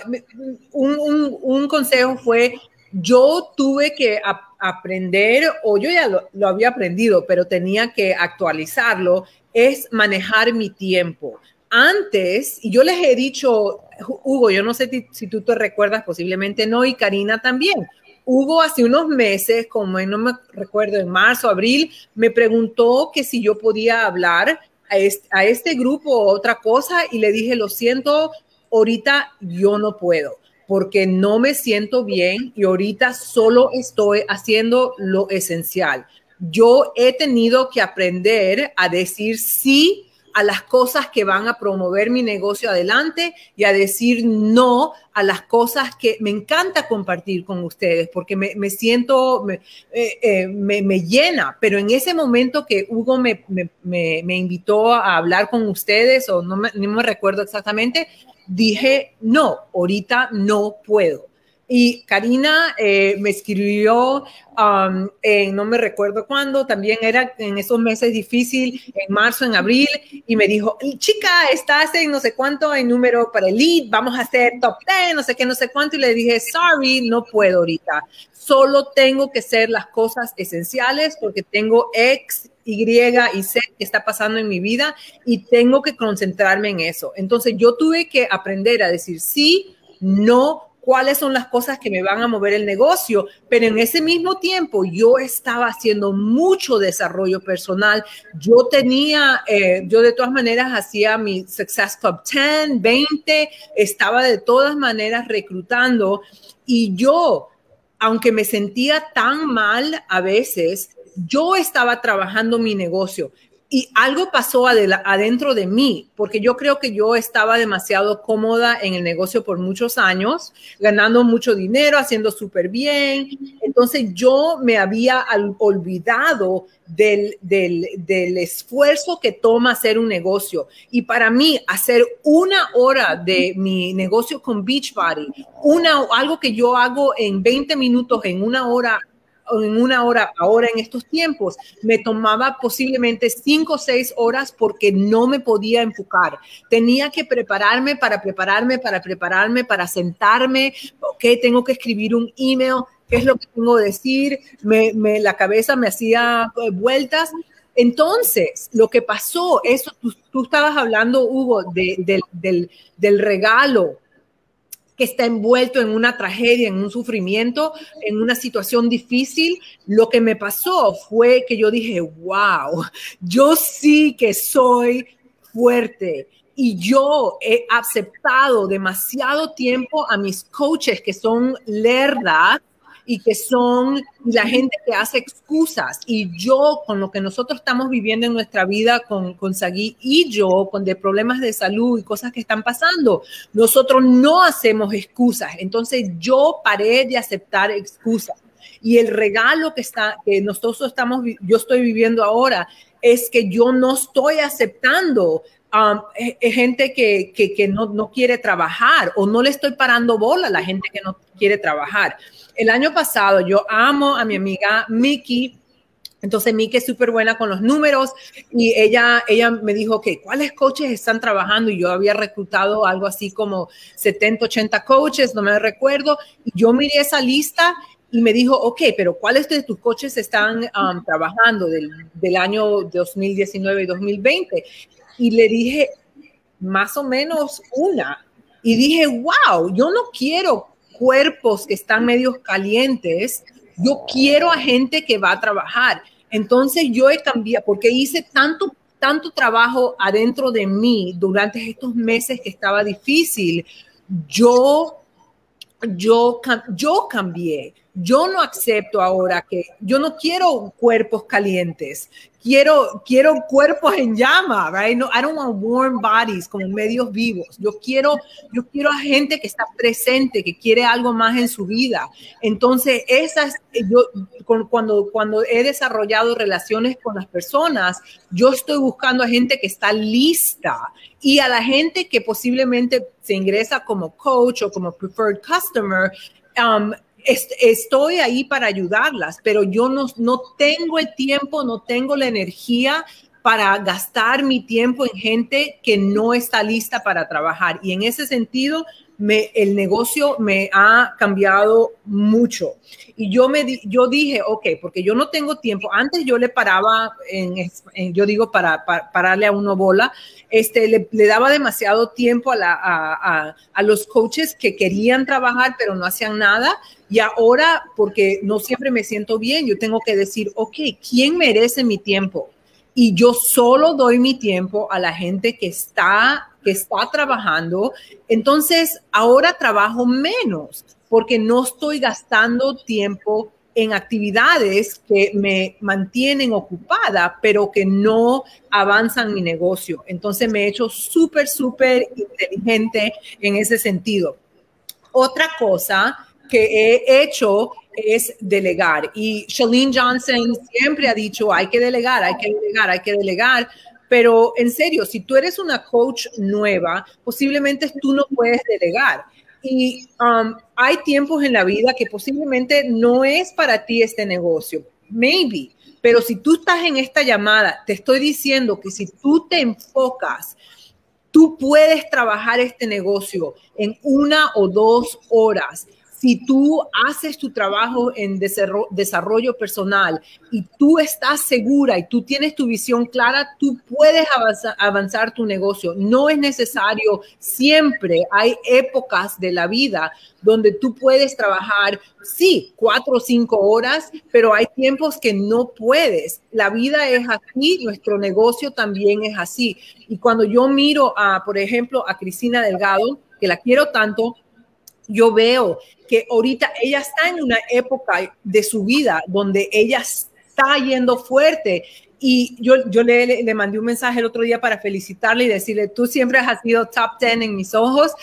un, consejo fue, yo tuve que aprender, o yo ya lo, había aprendido, pero tenía que actualizarlo, es manejar mi tiempo. Antes, y yo les he dicho, Hugo, yo no sé si, si tú te recuerdas, posiblemente no, y Karina también Hugo hace unos meses, como no me recuerdo, en marzo, abril, me preguntó que si yo podía hablar a este, a este grupo o otra cosa y le dije, lo siento, ahorita yo no puedo porque no me siento bien y ahorita solo estoy haciendo lo esencial. Yo he tenido que aprender a decir sí a las cosas que van a promover mi negocio adelante y a decir no a las cosas que me encanta compartir con ustedes porque me, me siento, me, eh, eh, me, me, llena, pero en ese momento que Hugo me, invitó a hablar con ustedes o no me recuerdo exactamente, dije, no, ahorita no puedo. Y Karina eh, me escribió, um, en, no me recuerdo cuándo, también era en esos meses difíciles, en marzo, en abril, y me dijo, chica, estás en no sé cuánto en número para el lead, vamos a hacer top 10, no sé qué, no sé cuánto, y le dije, sorry, no puedo ahorita, solo tengo que hacer las cosas esenciales porque tengo X, Y y Z que está pasando en mi vida y tengo que concentrarme en eso. Entonces yo tuve que aprender a decir sí, no, cuáles son las cosas que me van a mover el negocio, pero en ese mismo tiempo yo estaba haciendo mucho desarrollo personal. Yo tenía, eh, yo de todas maneras hacía mi Success Club 10, 20, estaba de todas maneras reclutando. Y yo, aunque me sentía tan mal a veces, yo estaba trabajando mi negocio y algo pasó adentro de mí, porque yo creo que yo estaba demasiado cómoda en el negocio por muchos años, ganando mucho dinero, haciendo súper bien. Entonces yo me había olvidado del, esfuerzo que toma hacer un negocio. Y para mí, hacer una hora de mi negocio con Beachbody, una, algo que yo hago en 20 minutos, en una hora en una hora, ahora en estos tiempos, me tomaba posiblemente cinco o seis horas porque no me podía enfocar. Tenía que prepararme para prepararme, para prepararme, para sentarme, ok, tengo que escribir un email, qué es lo que tengo que decir, me, la cabeza me hacía eh, vueltas. Entonces, lo que pasó, eso tú, estabas hablando, Hugo, del, del regalo que está envuelto en una tragedia, en un sufrimiento, en una situación difícil, lo que me pasó fue que yo dije, wow, yo sí que soy fuerte. Y yo he aceptado demasiado tiempo a mis coaches que son lerdas y que son la gente que hace excusas. Y yo, con lo que nosotros estamos viviendo en nuestra vida con, con Sagui y yo, con de problemas de salud y cosas que están pasando, nosotros no hacemos excusas. Entonces yo paré de aceptar excusas. Y el regalo que, está, que nosotros estamos, yo estoy viviendo ahora es que yo no estoy aceptando um, e, e gente que, que, que no, no, quiere trabajar o no le estoy parando bola a la gente que no quiere trabajar el año pasado yo amo a mi amiga Miki. Entonces, Miki es súper buena con los números y ella, ella me dijo que cuáles coaches están trabajando y yo había reclutado algo así como 70, 80 coaches, no me recuerdo. Yo miré esa lista y me dijo, ok, pero ¿cuáles de tus coaches están um, trabajando del, del año 2019 y 2020? Y le dije, más o menos una. Y dije, wow, yo no quiero cuerpos que están medios calientes, yo quiero a gente que va a trabajar. Entonces yo he cambiado, porque hice tanto, tanto trabajo adentro de mí durante estos meses que estaba difícil, yo, yo, yo cambié. Yo no acepto ahora que yo no quiero cuerpos calientes quiero, quiero cuerpos en llama, right? No, I don't want warm bodies como medios vivos. Yo quiero, yo quiero a gente que está presente, que quiere algo más en su vida. Entonces, esas, yo, cuando, cuando he desarrollado relaciones con las personas, yo estoy buscando a gente que está lista y a la gente que posiblemente se ingresa como coach o como preferred customer, um, estoy ahí para ayudarlas, pero yo no, no tengo el tiempo, no tengo la energía para gastar mi tiempo en gente que no está lista para trabajar. Y en ese sentido, el negocio me ha cambiado mucho. Y yo, me, yo dije, ok, porque yo no tengo tiempo. Antes yo le paraba, en, yo digo, para, pararle a uno bola, este, le, daba demasiado tiempo a, la, a, a, los coaches que querían trabajar, pero no hacían nada. Y ahora, porque no siempre me siento bien, yo tengo que decir, ok, ¿quién merece mi tiempo? Y yo solo doy mi tiempo a la gente que está que está trabajando, entonces ahora trabajo menos porque no estoy gastando tiempo en actividades que me mantienen ocupada, pero que no avanzan mi negocio. Entonces me he hecho súper, súper inteligente en ese sentido. Otra cosa que he hecho es delegar. Y Shalene Johnson siempre ha dicho, hay que delegar, hay que delegar, hay que delegar, pero en serio, si tú eres una coach nueva, posiblemente tú no puedes delegar. Y um, hay tiempos en la vida que posiblemente no es para ti este negocio. Maybe. Pero si tú estás en esta llamada, te estoy diciendo que si tú te enfocas, tú puedes trabajar este negocio en una o dos horas si tú haces tu trabajo en desarrollo personal y tú estás segura y tú tienes tu visión clara, tú puedes avanzar, tu negocio. No es necesario siempre, hay épocas de la vida donde tú puedes trabajar, sí, cuatro o cinco horas, pero hay tiempos que no puedes. La vida es así, nuestro negocio también es así. Y cuando yo miro a, por ejemplo, a Cristina Delgado, que la quiero tanto, yo veo que ahorita ella está en una época de su vida donde ella está yendo fuerte. Y yo, yo le, le, mandé un mensaje el otro día para felicitarle y decirle, tú siempre has sido top 10 en mis ojos,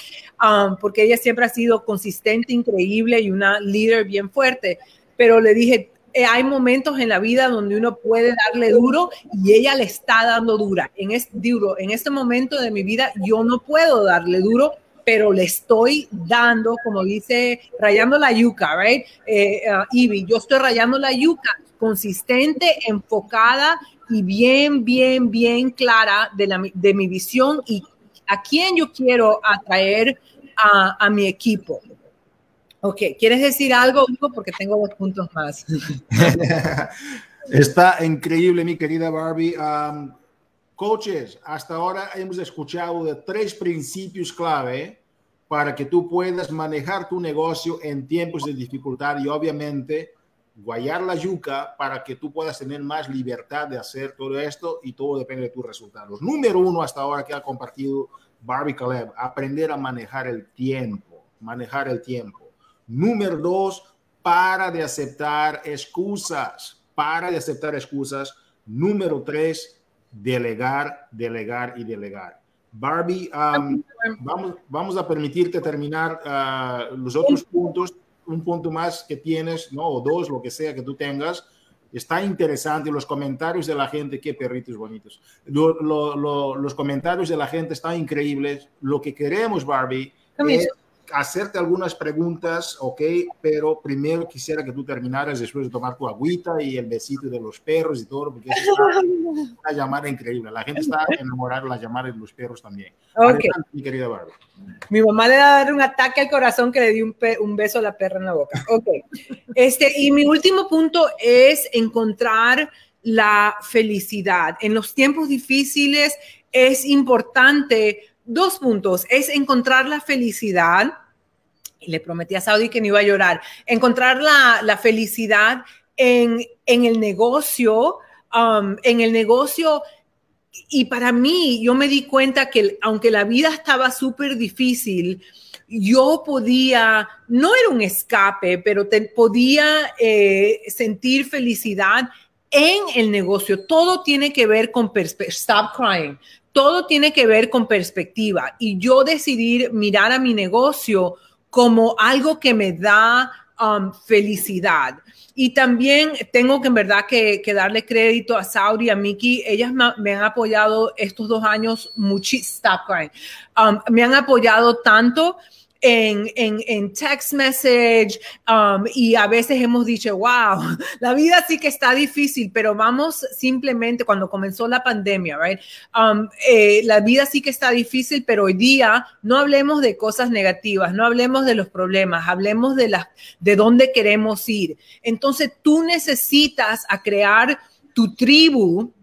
um, porque ella siempre ha sido consistente, increíble y una líder bien fuerte. Pero le dije, eh, hay momentos en la vida donde uno puede darle duro y ella le está dando dura. En este, duro, en este momento de mi vida yo no puedo darle duro, pero le estoy dando, como dice, rayando la yuca, right? Eh, uh, Ivy, yo estoy rayando la yuca, consistente, enfocada y bien, bien, bien clara de, la, de mi visión y a quién yo quiero atraer a, mi equipo. Ok, ¿quieres decir algo, Porque tengo dos puntos más. Está increíble, mi querida Barbie. Coaches, hasta ahora hemos escuchado de tres principios clave para que tú puedas manejar tu negocio en tiempos de dificultad y obviamente guayar la yuca para que tú puedas tener más libertad de hacer todo esto y todo depende de tus resultados. Número uno hasta ahora que ha compartido Barbie Caleb, aprender a manejar el tiempo, manejar el tiempo. Número dos, para de aceptar excusas, para de aceptar excusas. Número tres, delegar, delegar y delegar. Barbie, um, vamos, vamos a permitirte terminar uh, los otros puntos, un punto más que tienes, ¿no? O dos, lo que sea que tú tengas. Está interesante los comentarios de la gente, qué perritos bonitos. los comentarios de la gente están increíbles. Lo que queremos, Barbie, es hacerte algunas preguntas, ok, pero primero quisiera que tú terminaras después de tomar tu agüita y el besito de los perros y todo, porque es una llamada increíble. La gente está enamorada de las llamadas de los perros también. Okay. mi querida Barbara. Mi mamá le va a dar un ataque al corazón que le dio un, un, beso a la perra en la boca. Ok. Este, y mi último punto es encontrar la felicidad. En los tiempos difíciles es importante dos puntos, es encontrar la felicidad, y le prometí a Saudi que no iba a llorar, encontrar la, felicidad en, el negocio, um, en el negocio, y para mí yo me di cuenta que aunque la vida estaba súper difícil, yo podía, no era un escape, pero te, podía eh, sentir felicidad en el negocio. Todo tiene que ver con stop crying todo tiene que ver con perspectiva y yo decidir mirar a mi negocio como algo que me da um, felicidad. Y también tengo que en verdad que, darle crédito a Saudi y a Miki. Ellas me, han apoyado estos dos años muchísimo. Um, me han apoyado tanto en, en, en text message um, y a veces hemos dicho, wow, la vida sí que está difícil, pero vamos simplemente cuando comenzó la pandemia, right? Um, eh, la vida sí que está difícil, pero hoy día no hablemos de cosas negativas, no hablemos de los problemas, hablemos de, las de dónde queremos ir. Entonces tú necesitas a crear tu tribu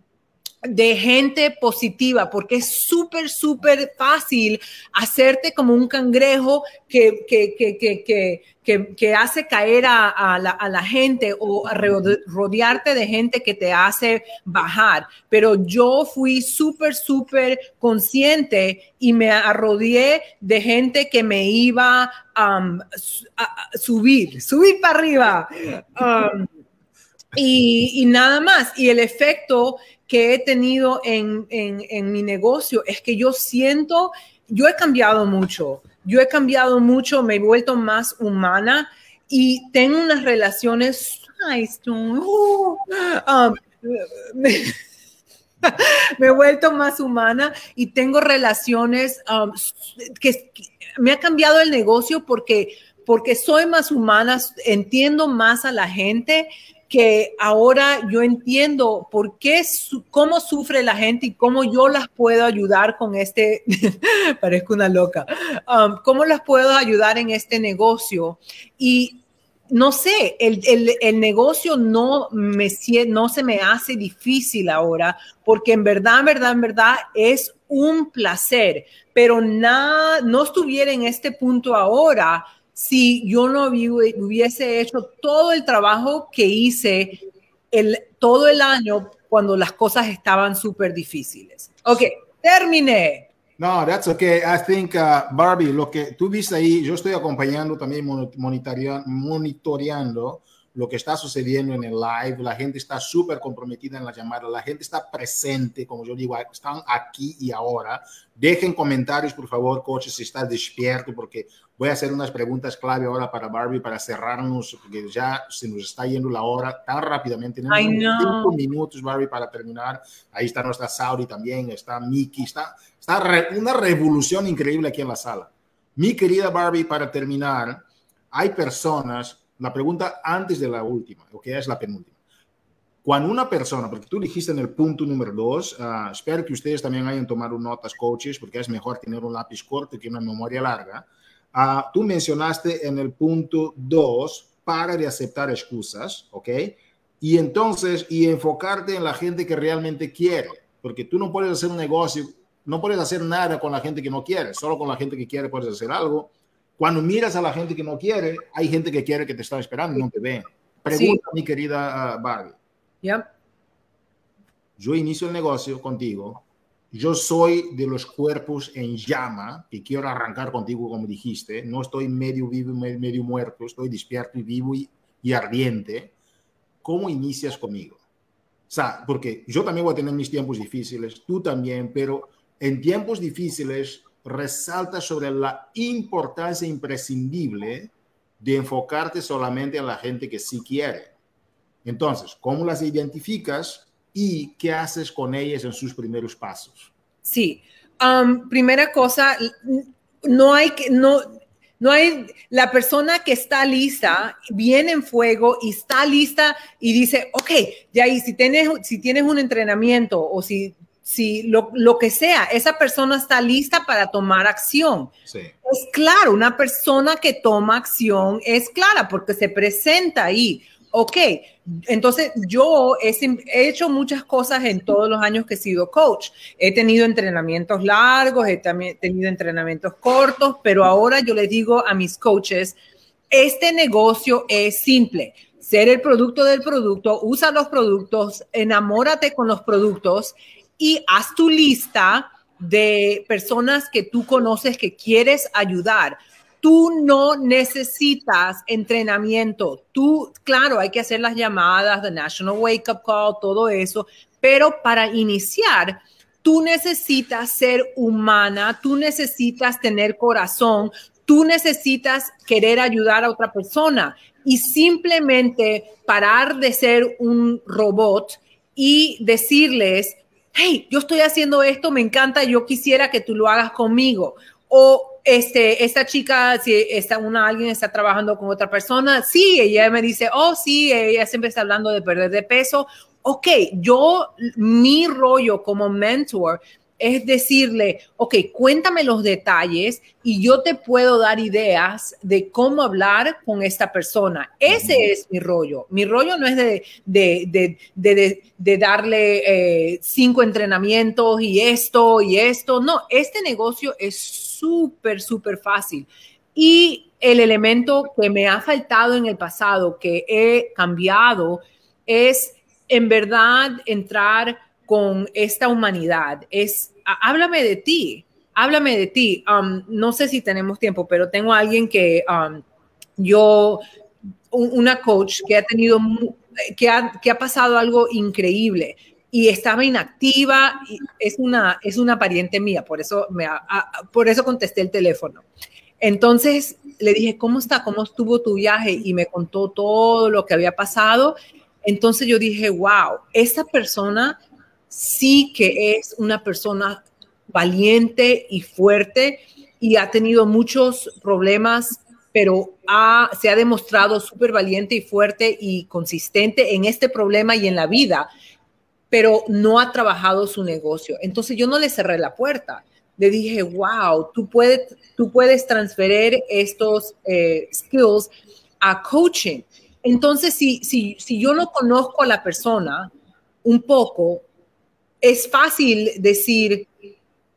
de gente positiva, porque es súper, súper fácil hacerte como un cangrejo que, que, que, que, hace caer a, la, a, la, gente o rodearte de gente que te hace bajar. Pero yo fui súper, súper consciente y me arrodillé de gente que me iba a subir, subir para arriba. Y, nada más. Y el efecto que he tenido en, en, mi negocio es que yo siento, yo he cambiado mucho, yo he cambiado mucho, me he vuelto más humana y tengo unas relaciones, uh, um, me, he vuelto más humana y tengo relaciones um, que, me ha cambiado el negocio porque porque soy más humana, entiendo más a la gente que ahora yo entiendo por qué, cómo sufre la gente y cómo yo las puedo ayudar con este, parezco una loca, um, cómo las puedo ayudar en este negocio. Y no sé, el, el, el, negocio no, me, no se me hace difícil ahora, porque en verdad, en verdad, en verdad es un placer, pero nada, no estuviera en este punto ahora si yo no hubiese hecho todo el trabajo que hice el, todo el año cuando las cosas estaban súper difíciles. Ok, terminé. No, that's okay. I think, uh, Barbie, lo que tú viste ahí, yo estoy acompañando también, monitoreando, lo que está sucediendo en el live. La gente está súper comprometida en la llamada, la gente está presente, como yo digo, están aquí y ahora. Dejen comentarios, por favor, coaches, si estás despierto, porque voy a hacer unas preguntas clave ahora para Barbie, para cerrarnos, porque ya se nos está yendo la hora tan rápidamente. Tenemos cinco minutos, Barbie, para terminar. Ahí está nuestra Saudi también, está Mickey, está, está una revolución increíble aquí en la sala. Mi querida Barbie, para terminar, hay personas la pregunta antes de la última, que es la penúltima. Cuando una persona, porque tú dijiste en el punto número dos, ah, espero que ustedes también hayan tomado notas, coaches, porque es mejor tener un lápiz corto que una memoria larga. Uh, tú mencionaste en el punto dos, para de aceptar excusas, ¿ok? Y entonces, y enfocarte en la gente que realmente quiere, porque tú no puedes hacer un negocio, no puedes hacer nada con la gente que no quiere, solo con la gente que quiere puedes hacer algo cuando miras a la gente que no quiere, hay gente que quiere que te está esperando y no te ven. Pregunta, mi querida uh, Barbie. Ya. Yo inicio el negocio contigo. Yo soy de los cuerpos en llama que quiero arrancar contigo, como dijiste. No estoy medio vivo medio muerto, estoy despierto y vivo y, y ardiente. ¿Cómo inicias conmigo? O sea, porque yo también voy a tener mis tiempos difíciles, tú también, pero en tiempos difíciles resalta sobre la importancia imprescindible de enfocarte solamente en la gente que sí quiere. Entonces, ¿cómo las identificas y qué haces con ellas en sus primeros pasos? Sí, um, primera cosa, no hay que, no, no hay, la persona que está lista, viene en fuego y está lista y dice, ok, ya y si tienes, si tienes un entrenamiento o si si lo, lo, que sea, esa persona está lista para tomar acción. Es claro, una persona que toma acción es clara porque se presenta ahí. Ok, entonces yo he, he, hecho muchas cosas en todos los años que he sido coach. He tenido entrenamientos largos, he también tenido entrenamientos cortos, pero ahora yo les digo a mis coaches, este negocio es simple. Ser el producto del producto, usa los productos, enamórate con los productos y haz tu lista de personas que tú conoces que quieres ayudar. Tú no necesitas entrenamiento. Tú, claro, hay que hacer las llamadas, the National Wake Up Call, todo eso, pero para iniciar, tú necesitas ser humana, tú necesitas tener corazón, tú necesitas querer ayudar a otra persona y simplemente parar de ser un robot y decirles, hey, yo estoy haciendo esto, me encanta, yo quisiera que tú lo hagas conmigo. O este, esta chica, si está una, alguien está trabajando con otra persona, sí, ella me dice, oh, sí, ella siempre está hablando de perder de peso. Ok, yo, mi rollo como mentor es decirle, ok, cuéntame los detalles y yo te puedo dar ideas de cómo hablar con esta persona. Ese es mi rollo. Mi rollo no es de, de, de, de darle eh, cinco entrenamientos y esto y esto. No, este negocio es súper, súper fácil. Y el elemento que me ha faltado en el pasado, que he cambiado, es en verdad entrar con esta humanidad. Es, háblame de ti, háblame de ti. Um, no sé si tenemos tiempo, pero tengo a alguien que um, yo, una coach que ha tenido, que ha, que ha pasado algo increíble y estaba inactiva. Y es, una, es una pariente mía, por eso, me, por eso contesté el teléfono. Entonces le dije, ¿cómo está? ¿Cómo estuvo tu viaje? Y me contó todo lo que había pasado. Entonces yo dije, wow, esa persona sí que es una persona valiente y fuerte y ha tenido muchos problemas, pero se ha demostrado súper valiente y fuerte y consistente en este problema y en la vida, pero no ha trabajado su negocio. Entonces yo no le cerré la puerta. Le dije, wow, tú puedes, tú puedes transferir estos eh, skills a coaching. Entonces, si, si, si yo no conozco a la persona un poco, es fácil decir,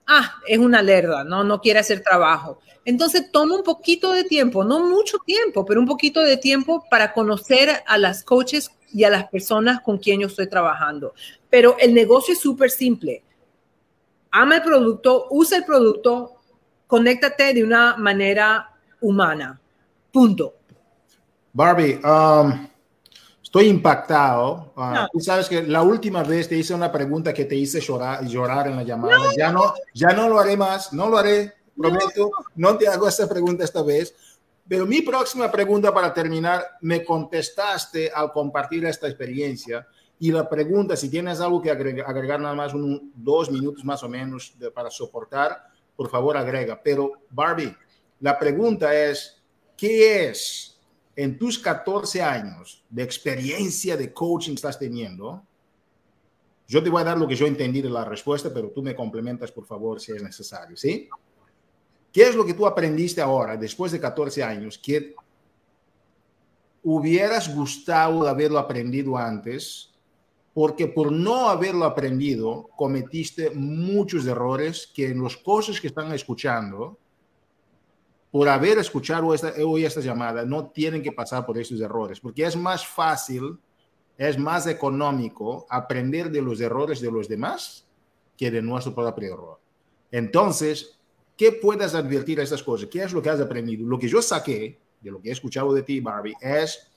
ah, es una lerda, no, no quiere hacer trabajo. Entonces toma un poquito de tiempo, no mucho tiempo, pero un poquito de tiempo para conocer a las coaches y a las personas con quien yo estoy trabajando. Pero el negocio es súper simple. Ama el producto, usa el producto, conéctate de una manera humana. Punto. Barbie, um, Estoy impactado. Uh, Tú sabes que la última vez te hice una pregunta que te hice llorar, llorar en la llamada. No. Ya, no, ya no lo haré más, no lo haré, prometo. No. no te hago esta pregunta esta vez. Pero mi próxima pregunta para terminar, me contestaste al compartir esta experiencia. Y la pregunta, si tienes algo que agregar, agregar nada más un, dos minutos más o menos de, para soportar, por favor agrega. Pero Barbie, la pregunta es, ¿qué es en tus 14 años de experiencia de coaching estás teniendo? Yo te voy a dar lo que yo entendí de la respuesta, pero tú me complementas, por favor, si es necesario, ¿sí? ¿Qué es lo que tú aprendiste ahora, después de 14 años, que hubieras gustado haberlo aprendido antes porque por no haberlo aprendido cometiste muchos errores que en los cosas que están escuchando, por haber escuchado esta, hoy esta llamada, no tienen que pasar por esos errores, porque es más fácil, es más económico aprender de los errores de los demás que de nuestro propio error. Entonces, ¿qué puedes advertir a estas cosas? ¿Qué es lo que has aprendido? Lo que yo saqué de lo que he escuchado de ti, Barbie, es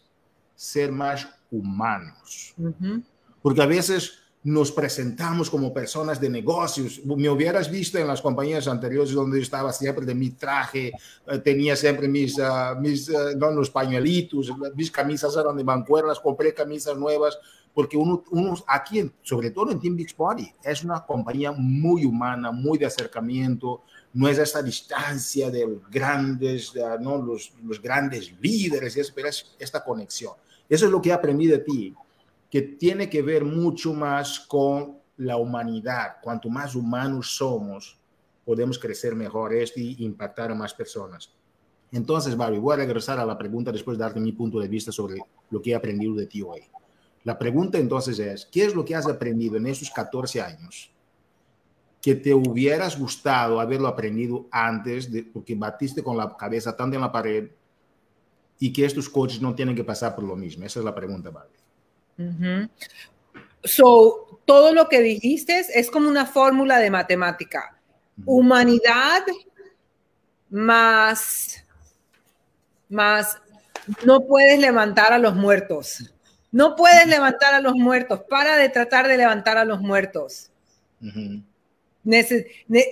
ser más humanos. Uh -huh porque a veces nos presentamos como personas de negocios. Me hubieras visto en las compañías anteriores donde yo estaba siempre de mi traje, eh, tenía siempre mis, uh, mis uh, no, los pañuelitos, mis camisas eran de mancuernas, compré camisas nuevas, porque uno, uno aquí, sobre todo en Team Beachbody, es una compañía muy humana, muy de acercamiento, no es esta distancia de grandes, uh, no, los, los grandes líderes, pero es esta conexión. Eso es lo que aprendí de ti que tiene que ver mucho más con la humanidad. Cuanto más humanos somos, podemos crecer mejor y impactar a más personas. Entonces, Barbie, voy a regresar a la pregunta después de darte mi punto de vista sobre lo que he aprendido de ti hoy. La pregunta entonces es, ¿qué es lo que has aprendido en esos 14 años que te hubieras gustado haberlo aprendido antes, de, porque batiste con la cabeza tanto en la pared y que estos coaches no tienen que pasar por lo mismo? Esa es la pregunta, Barbie. Uh -huh. So, todo lo que dijiste es como una fórmula de matemática. Humanidad más, más, no puedes levantar a los muertos. No puedes levantar a los muertos. Para de tratar de levantar a los muertos. Uh -huh.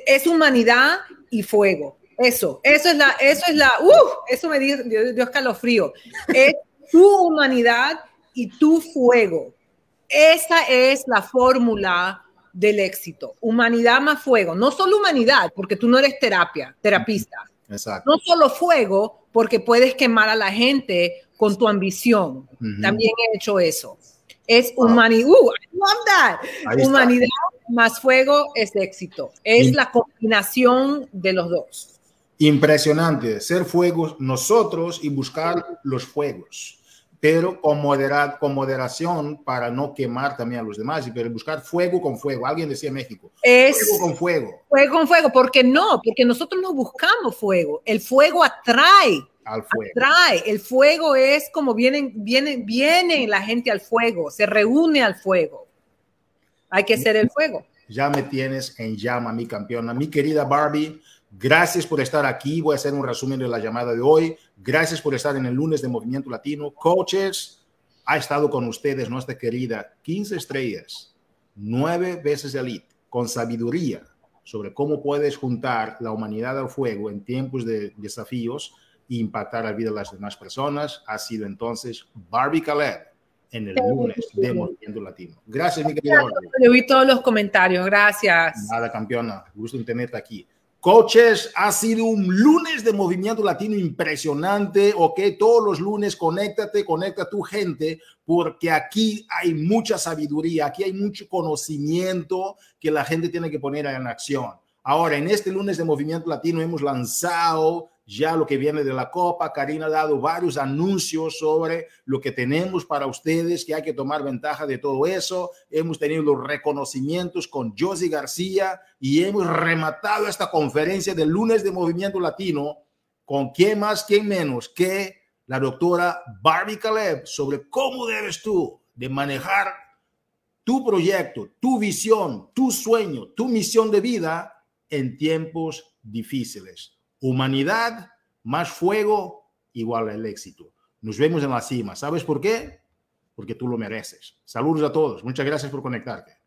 Es humanidad y fuego. Eso, eso es la, eso es la, uh, eso me dio, dio, dio escalofrío. Es tu humanidad y tu fuego. Esa es la fórmula del éxito. Humanidad más fuego. No solo humanidad, porque tú no eres terapia, terapista. Exacto. No solo fuego, porque puedes quemar a la gente con tu ambición. Uh -huh. También he hecho eso. Es wow. humanidad. Uh, I love that. Humanidad más fuego es éxito. Es In la combinación de los dos. Impresionante. Ser fuegos nosotros y buscar los fuegos pero con, moderar, con moderación para no quemar también a los demás, pero buscar fuego con fuego. Alguien decía en México, es fuego con fuego. Fuego con fuego, porque no, porque nosotros no buscamos fuego. El fuego atrae. Al fuego. Atrae. El fuego es como vienen, vienen, viene la gente al fuego, se reúne al fuego. Hay que ser el fuego. Ya me tienes en llama, mi campeona. Mi querida Barbie, Gracias por estar aquí. Voy a hacer un resumen de la llamada de hoy. Gracias por estar en el lunes de Movimiento Latino. Coaches, ha estado con ustedes nuestra querida 15 estrellas, nueve veces elite, con sabiduría sobre cómo puedes juntar la humanidad al fuego en tiempos de desafíos e impactar la vida de las demás personas. Ha sido entonces Barbie Caleb en el lunes de Movimiento Latino. Gracias, mi querida. Le vi todos los comentarios. Gracias. Nada, campeona. Gusto en tenerte aquí. Coaches, ha sido un lunes de movimiento latino impresionante, ok, todos los lunes conéctate, conecta a tu gente, porque aquí hay mucha sabiduría, aquí hay mucho conocimiento que la gente tiene que poner en acción. Ahora, en este lunes de movimiento latino hemos lanzado ya lo que viene de la Copa. Karina ha dado varios anuncios sobre lo que tenemos para ustedes, que hay que tomar ventaja de todo eso. Hemos tenido los reconocimientos con Josie García y hemos rematado esta conferencia del lunes de Movimiento Latino con quién más, quién menos que la doctora Barbie Caleb sobre cómo debes tú de manejar tu proyecto, tu visión, tu sueño, tu misión de vida en tiempos difíciles. Humanidad más fuego igual al éxito. Nos vemos en la cima. ¿Sabes por qué? porque tú lo mereces. Saludos a todos. Muchas gracias por conectarte.